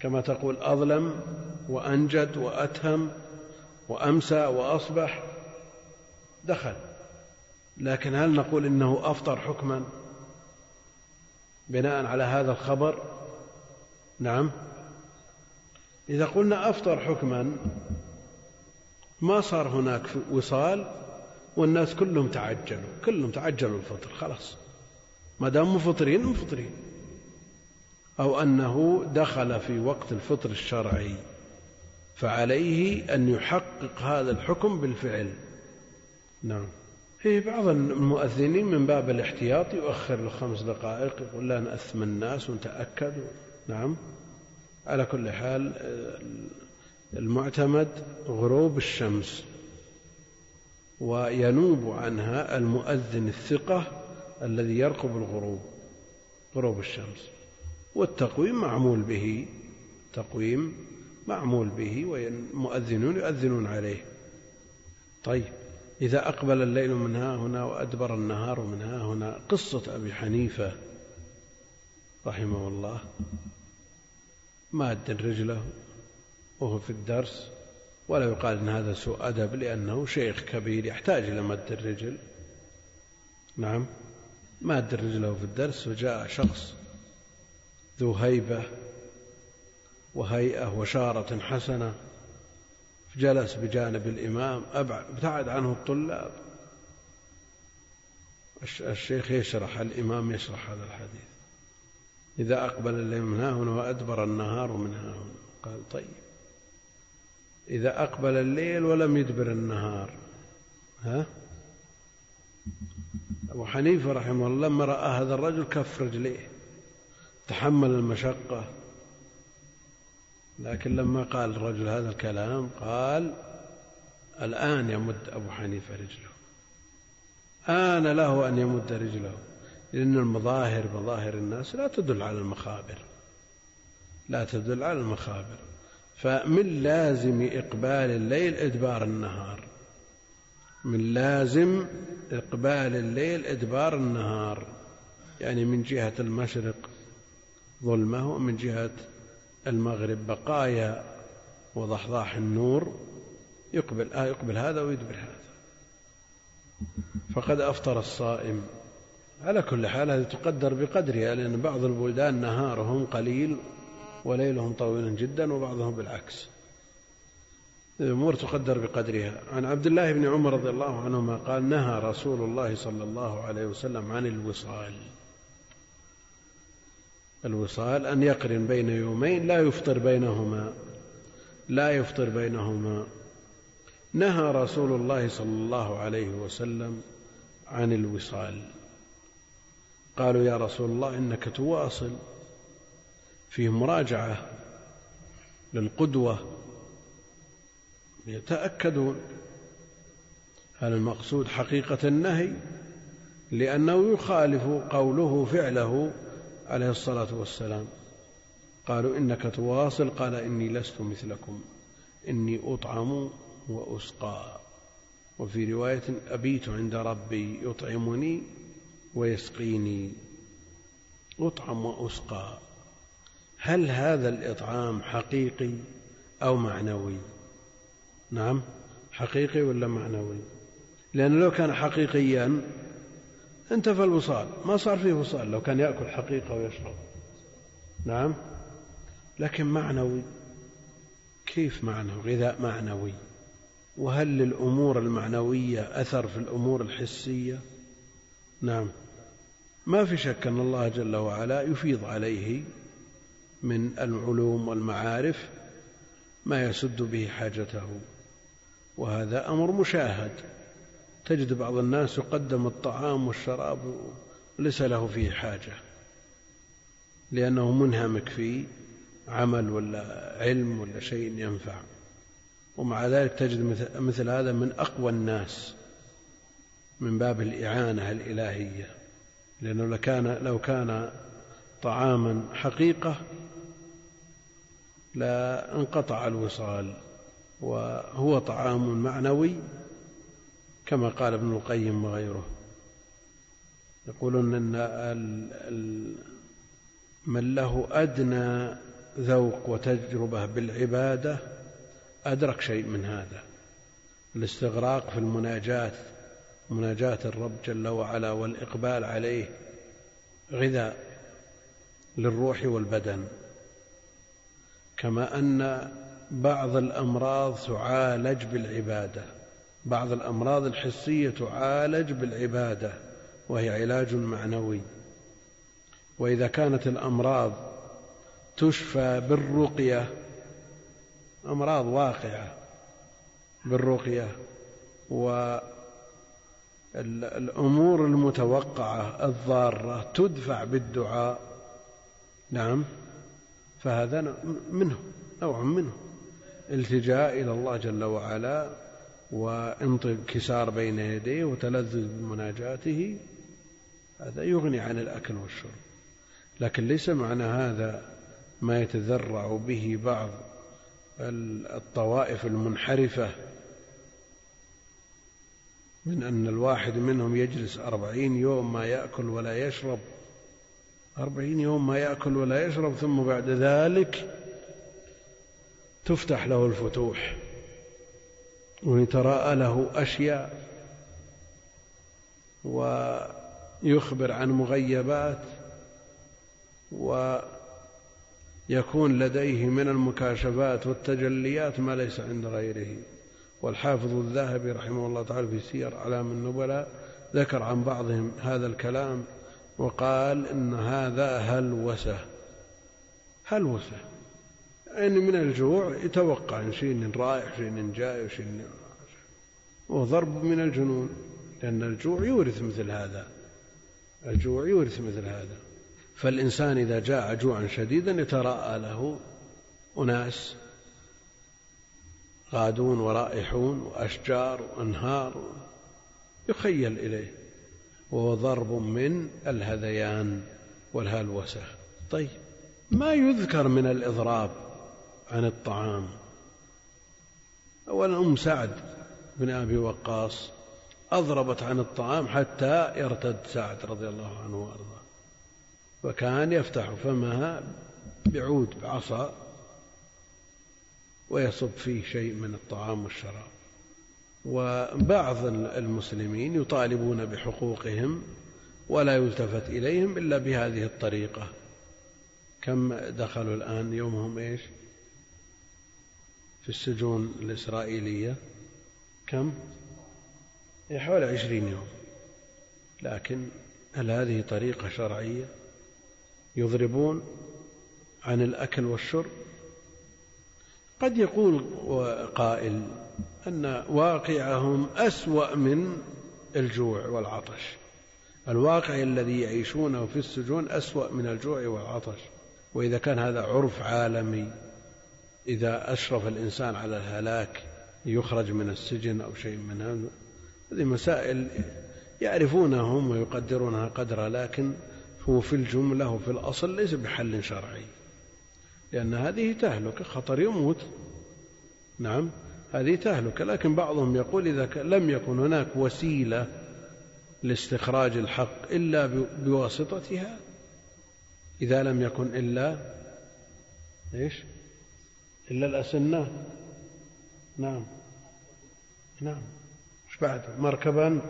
كما تقول أظلم وأنجد وأتهم وأمسى وأصبح. دخل. لكن هل نقول إنه أفطر حكما؟ بناء على هذا الخبر نعم. إذا قلنا أفطر حكما ما صار هناك وصال والناس كلهم تعجلوا كلهم تعجلوا الفطر خلاص. ما دام مفطرين مفطرين. أو أنه دخل في وقت الفطر الشرعي فعليه أن يحقق هذا الحكم بالفعل. نعم. في بعض المؤذنين من باب الاحتياط يؤخر له خمس دقائق يقول لا نأثم الناس ونتأكد. نعم. على كل حال المعتمد غروب الشمس وينوب عنها المؤذن الثقة الذي يرقب الغروب غروب الشمس. والتقويم معمول به تقويم معمول به والمؤذنون يؤذنون عليه. طيب إذا أقبل الليل من ها هنا وأدبر النهار من ها هنا قصة أبي حنيفة رحمه الله ماد رجله وهو في الدرس ولا يقال إن هذا سوء أدب لأنه شيخ كبير يحتاج إلى مد الرجل. نعم ماد رجله في الدرس وجاء شخص ذو هيبة وهيئة وشارة حسنة جلس بجانب الإمام ابتعد عنه الطلاب. الشيخ يشرح الإمام يشرح هذا الحديث. إذا أقبل الليل من هنا وأدبر النهار من هنا. قال طيب. إذا أقبل الليل ولم يدبر النهار. ها؟ أبو حنيفة رحمه الله لما رأى هذا الرجل كف رجليه. تحمل المشقة. لكن لما قال الرجل هذا الكلام قال الآن يمد أبو حنيفة رجله. آن له أن يمد رجله. لأن المظاهر مظاهر الناس لا تدل على المخابر. لا تدل على المخابر. فمن لازم إقبال الليل إدبار النهار. من لازم إقبال الليل إدبار النهار. يعني من جهة المشرق ظلمه ومن جهة المغرب بقايا وضحضاح النور. يقبل آه يقبل هذا ويدبر هذا. فقد أفطر الصائم. على كل حال هذه تقدر بقدرها لأن بعض البلدان نهارهم قليل وليلهم طويل جدا وبعضهم بالعكس. الأمور تقدر بقدرها. عن عبد الله بن عمر رضي الله عنهما قال نهى رسول الله صلى الله عليه وسلم عن الوصال. الوصال أن يقرن بين يومين لا يفطر بينهما. لا يفطر بينهما. نهى رسول الله صلى الله عليه وسلم عن الوصال. قالوا يا رسول الله إنك تواصل فيه مراجعة للقدوة يتأكدون هل المقصود حقيقة النهي لأنه يخالف قوله فعله عليه الصلاة والسلام. قالوا إنك تواصل قال إني لست مثلكم إني أطعم وأسقى. وفي رواية أبيت عند ربي يطعمني ويسقيني أطعم وأسقى. هل هذا الإطعام حقيقي أو معنوي؟ نعم حقيقي ولا معنوي؟ لأن لو كان حقيقيا انتفى الوصال ما صار فيه وصال لو كان يأكل حقيقة ويشرب. نعم لكن معنوي. كيف معنوي؟ غذاء معنوي. وهل للأمور المعنوية أثر في الأمور الحسية؟ نعم. ما في شك أن الله جل وعلا يفيض عليه من العلوم والمعارف ما يسد به حاجته وهذا أمر مشاهد. تجد بعض الناس يقدم الطعام والشراب ليس له فيه حاجة لأنه منهمك في عمل ولا علم ولا شيء ينفع. ومع ذلك تجد مثل, هذا من أقوى الناس. من باب الإعانة الإلهية لأنه لو كان لو كان طعاما حقيقة لا انقطع الوصال وهو طعام معنوي كما قال ابن القيم وغيره. يقولون إن من له أدنى ذوق وتجربة بالعبادة أدرك شيء من هذا. الاستغراق في المناجاة مناجاة الرب جل وعلا والإقبال عليه غذاء للروح والبدن. كما أن بعض الأمراض تعالج بالعبادة. بعض الأمراض الحسية تعالج بالعبادة وهي علاج معنوي. وإذا كانت الأمراض تشفى بالرقية أمراض واقعة بالرقية و الأمور المتوقعة الضارة تدفع بالدعاء. نعم. فهذا منه نوع منه. التجاء إلى الله جل وعلا وانكسار بين يديه وتلذذ بمناجاته هذا يغني عن الأكل والشرب. لكن ليس معنى هذا ما يتذرع به بعض الطوائف المنحرفة من أن الواحد منهم يجلس أربعين يوم ما يأكل ولا يشرب. أربعين يوم ما يأكل ولا يشرب ثم بعد ذلك تفتح له الفتوح ويتراءى له أشياء ويخبر عن مغيبات ويكون لديه من المكاشفات والتجليات ما ليس عند غيره. والحافظ الذهبي رحمه الله تعالى في سير أعلام النبلاء ذكر عن بعضهم هذا الكلام وقال إن هذا هلوسة. هلوسة. يعني من الجوع يتوقع شيء رايح شيء جاي وشيء وضرب من الجنون. لأن الجوع يورث مثل هذا. الجوع يورث مثل هذا. فالإنسان إذا جاء جوعا شديدا يتراءى له أناس غادون ورائحون وأشجار وأنهار يخيل إليه وهو ضرب من الهذيان والهلوسة. طيب ما يذكر من الإضراب عن الطعام؟ أولا أم سعد بن أبي وقاص أضربت عن الطعام حتى يرتد سعد رضي الله عنه وأرضاه وكان يفتح فمها بعود بعصا ويصب فيه شيء من الطعام والشراب. وبعض المسلمين يطالبون بحقوقهم ولا يلتفت إليهم إلا بهذه الطريقة. كم دخلوا الآن يومهم إيش؟ في السجون الإسرائيلية كم؟ حوالي عشرين يوم. لكن هل هذه طريقة شرعية؟ يضربون عن الأكل والشرب؟ قد يقول قائل أن واقعهم أسوأ من الجوع والعطش. الواقع الذي يعيشونه في السجون أسوأ من الجوع والعطش. وإذا كان هذا عرف عالمي إذا أشرف الإنسان على الهلاك يخرج من السجن أو شيء من هذا هذه مسائل يعرفونهم ويقدرونها قدرها لكن هو في الجملة وفي الأصل ليس بحل شرعي. لأن هذه تهلك خطر يموت. نعم هذه تهلك. لكن بعضهم يقول إذا لم يكن هناك وسيلة لاستخراج الحق إلا بواسطتها إذا لم يكن إلا إيش؟ إلا الأسنة. نعم. نعم. إيش بعد؟ مركبا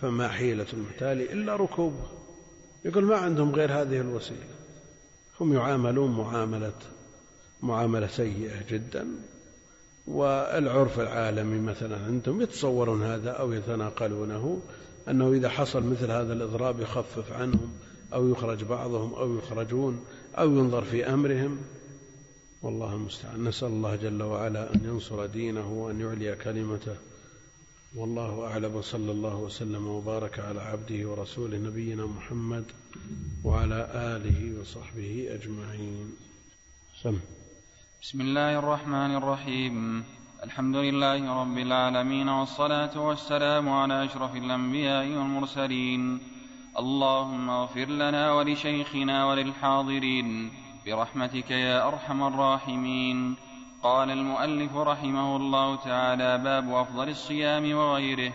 فما حيلة المحتال إلا ركوبه يقول ما عندهم غير هذه الوسيلة. هم يعاملون معاملة معاملة سيئة جدا. والعرف العالمي مثلا عندهم يتصورون هذا أو يتناقلونه أنه إذا حصل مثل هذا الإضراب يخفف عنهم أو يخرج بعضهم أو يخرجون أو ينظر في أمرهم. والله المستعان. نسأل الله جل وعلا أن ينصر دينه وأن يعلي كلمته. والله أعلم وصلى الله وسلم وبارك على عبده ورسوله نبينا محمد وعلى آله وصحبه أجمعين. سم. بسم الله الرحمن الرحيم. الحمد لله رب العالمين والصلاة والسلام على أشرف الأنبياء والمرسلين. اللهم اغفر لنا ولشيخنا وللحاضرين برحمتك يا أرحم الراحمين. قال المؤلف رحمه الله تعالى باب أفضل الصيام وغيره.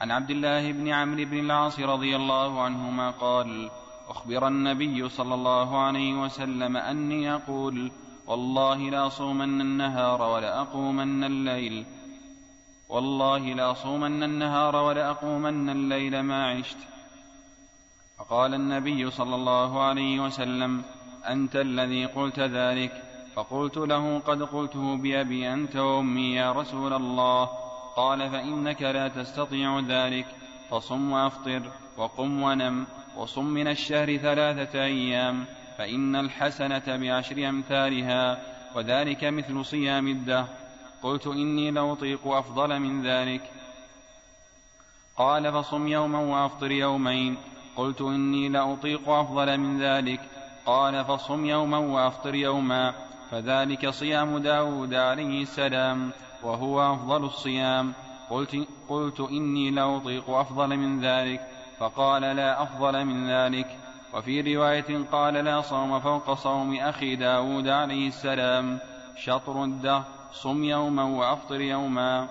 عن عبد الله بن عمرو بن العاص رضي الله عنهما قال أخبر النبي صلى الله عليه وسلم أني أقول والله لأصومن النهار ولأقومن الليل. والله لأصومن النهار ولأقومن الليل ما عشت. فقال النبي صلى الله عليه وسلم أنت الذي قلت ذلك. فقلت له قد قلته بأبي أنت وأمي يا رسول الله. قال فإنك لا تستطيع ذلك. فصم وأفطر وقم ونم وصم من الشهر ثلاثة أيام. فإن الحسنة بعشر أمثالها وذلك مثل صيام الدهر. قلت إني لأطيق أفضل من ذلك. قال فصم يوما وأفطر يومين. قلت إني لأطيق أفضل من ذلك. قال فصم يوما وأفطر يوما. فذلك صيام داود عليه السلام وهو أفضل الصيام. قلت, قلت إني لا أطيق أفضل من ذلك فقال لا أفضل من ذلك. وفي رواية قال لا صوم فوق صوم أخي داود عليه السلام. شطر الدهر صم يوما وأفطر يوما.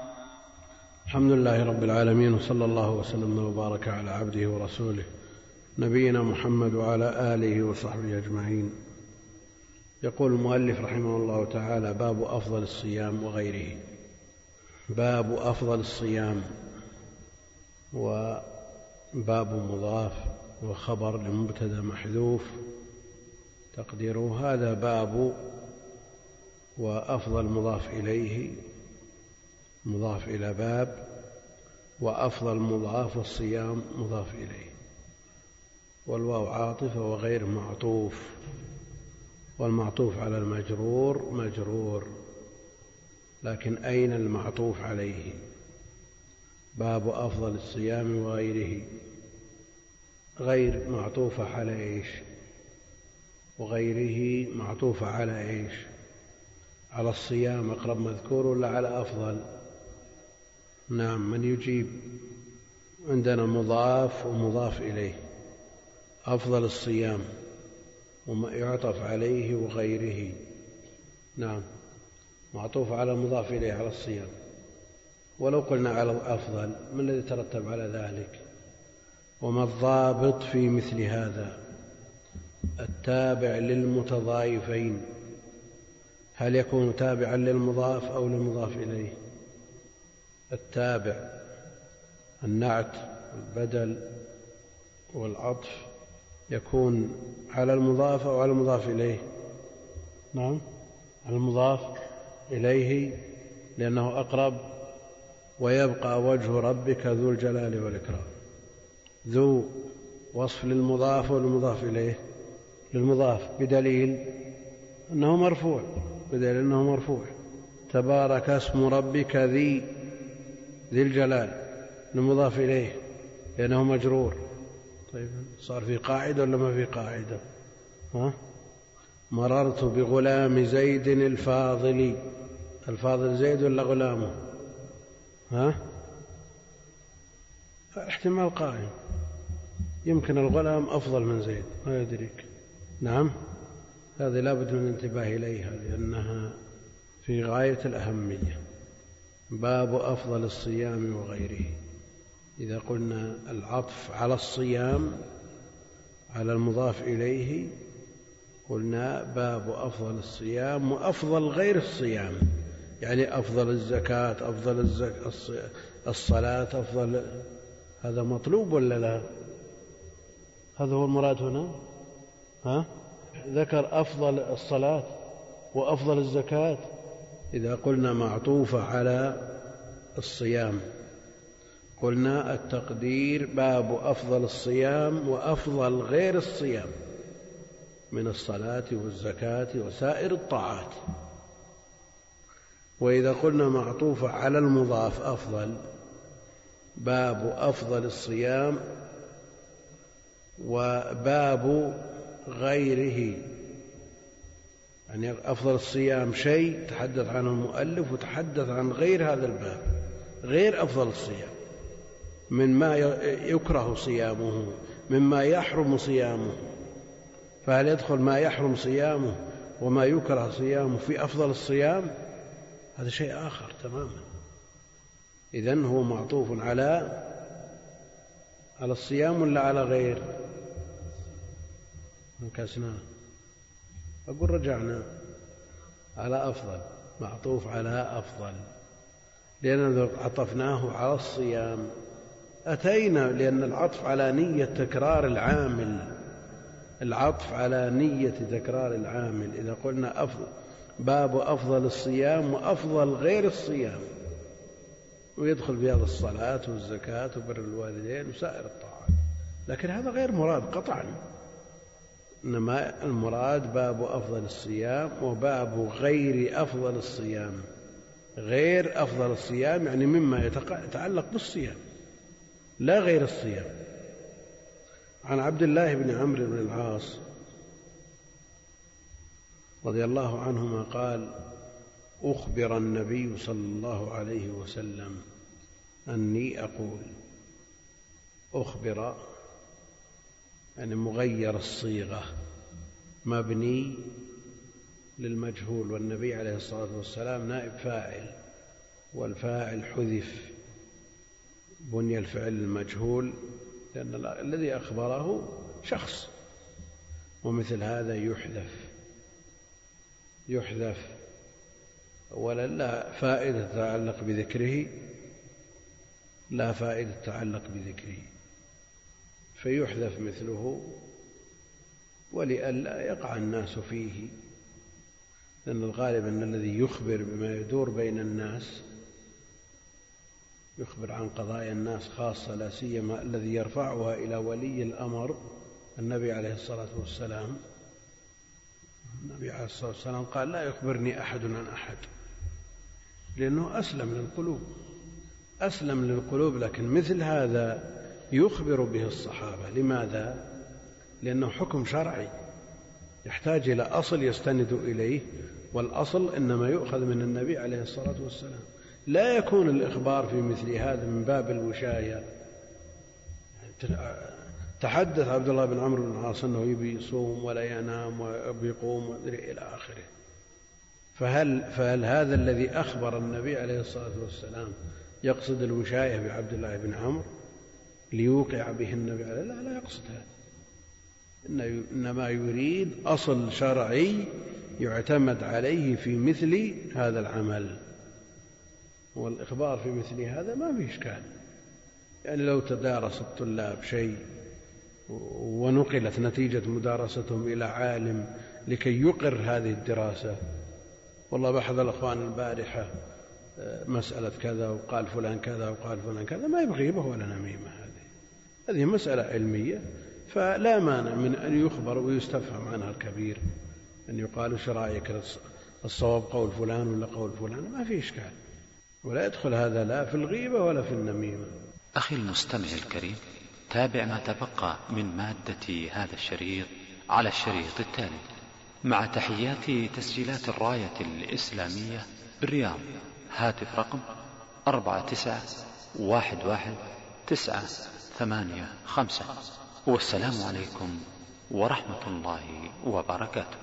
الحمد لله رب العالمين وصلى الله وسلم وبارك على عبده ورسوله نبينا محمد وعلى آله وصحبه أجمعين. يقول المؤلف رحمه الله تعالى باب أفضل الصيام وغيره. باب أفضل الصيام وباب مضاف وخبر لمبتدا محذوف. تقديره هذا باب وأفضل مضاف إليه مضاف إلى باب وأفضل مضاف الصيام مضاف إليه. والواو عاطفة وغير معطوف. والمعطوف على المجرور مجرور لكن أين المعطوف عليه؟ باب أفضل الصيام وغيره. غير معطوفة على إيش؟ وغيره معطوفة على إيش؟ على الصيام أقرب مذكور ولا على أفضل؟ نعم من يجيب؟ عندنا مضاف ومضاف إليه. أفضل الصيام. وما يعطف عليه وغيره. نعم. معطوف على المضاف إليه على الصيام. ولو قلنا على الأفضل ما الذي ترتب على ذلك؟ وما الضابط في مثل هذا؟ التابع للمتضايفين. هل يكون تابعا للمضاف أو للمضاف إليه؟ التابع. النعت والبدل والعطف يكون على المضاف أو على المضاف إليه. نعم على المضاف. إليه لأنه أقرب ويبقى وجه ربك ذو الجلال والإكرام. ذو وصف للمضاف والمضاف إليه. للمضاف بدليل أنه مرفوع بدليل أنه مرفوع. تبارك اسم ربك ذي ذي الجلال المضاف إليه لأنه مجرور. طيب صار في قاعدة ولا ما في قاعدة؟ ها؟ مررت بغلام زيد الفاضل الفاضل زيد ولا غلامه؟ ها؟ احتمال قائم. يمكن الغلام أفضل من زيد ما يدريك. نعم؟ هذه لابد من الانتباه إليها لأنها في غاية الأهمية. باب أفضل الصيام وغيره. إذا قلنا العطف على الصيام على المضاف إليه قلنا باب أفضل الصيام وأفضل غير الصيام. يعني أفضل الزكاة أفضل الزك... الصلاة أفضل هذا مطلوب ولا لا؟ هذا هو المراد هنا؟ ها؟ ذكر أفضل الصلاة وأفضل الزكاة. إذا قلنا معطوفة على الصيام قلنا التقدير باب أفضل الصيام وأفضل غير الصيام من الصلاة والزكاة وسائر الطاعات. وإذا قلنا معطوفة على المضاف أفضل باب أفضل الصيام وباب غيره. يعني أفضل الصيام شيء تحدث عنه المؤلف وتحدث عن غير هذا الباب غير أفضل الصيام. مما يكره صيامه مما يحرم صيامه. فهل يدخل ما يحرم صيامه وما يكره صيامه في أفضل الصيام؟ هذا شيء آخر تماما. إذن هو معطوف على على الصيام ولا على غير؟ انكسنا. أقول رجعنا على أفضل معطوف على أفضل. لأننا عطفناه على الصيام. أتينا لأن العطف على نية تكرار العامل العطف على نية تكرار العامل. إذا قلنا أفضل باب أفضل الصيام وأفضل غير الصيام ويدخل في هذا الصلاة والزكاة وبر الوالدين وسائر الطاعات. لكن هذا غير مراد قطعا. إنما المراد باب أفضل الصيام وباب غير أفضل الصيام. غير أفضل الصيام يعني مما يتعلق بالصيام. لا غير الصيام. عن عبد الله بن عمرو بن العاص رضي الله عنهما قال أخبر النبي صلى الله عليه وسلم أني أقول أخبر يعني مغير الصيغة مبني للمجهول والنبي عليه الصلاة والسلام نائب فاعل والفاعل حذف بني الفعل المجهول لأن الذي أخبره شخص. ومثل هذا يحذف. يحذف. أولا لا فائدة تتعلق بذكره. لا فائدة تتعلق بذكره. فيحذف مثله. ولئلا يقع الناس فيه. لأن الغالب أن الذي يخبر بما يدور بين الناس يخبر عن قضايا الناس خاصة لا سيما الذي يرفعها إلى ولي الأمر النبي عليه الصلاة والسلام. النبي عليه الصلاة والسلام قال لا يخبرني أحد عن أحد. لأنه أسلم للقلوب أسلم للقلوب لكن مثل هذا يخبر به الصحابة. لماذا؟ لأنه حكم شرعي يحتاج إلى أصل يستند إليه والأصل إنما يؤخذ من النبي عليه الصلاة والسلام. لا يكون الإخبار في مثل هذا من باب الوشاية. تحدث عبد الله بن عمرو بن العاص أنه يبي يصوم ولا ينام ويقوم إلى آخره. فهل, فهل هذا الذي أخبر النبي عليه الصلاة والسلام يقصد الوشاية بعبد الله بن عمرو ليوقع به النبي عليه؟ لا لا يقصد هذا. إنما يريد أصل شرعي يعتمد عليه في مثل هذا العمل. والإخبار في مثل هذا ما في إشكال. يعني لو تدارس الطلاب شيء ونقلت نتيجة مدارستهم إلى عالم لكي يقر هذه الدراسة والله بحث الأخوان البارحة آه، مسألة كذا وقال فلان كذا وقال فلان كذا ما يبغي به ولا نميمة هذه. هذه مسألة علمية فلا مانع من أن يخبر ويستفهم عنها الكبير أن يقال إيش رأيك؟ الصواب قول فلان ولا قول فلان؟ ما في إشكال. ولا يدخل هذا لا في الغيبة ولا في النميمة. أخي المستمع الكريم تابع ما تبقى من مادة هذا الشريط على الشريط التالي. مع تحيات تسجيلات الراية الإسلامية بالرياض هاتف رقم أربعة تسعة واحد واحد تسعة ثمانية خمسة. والسلام عليكم ورحمة الله وبركاته.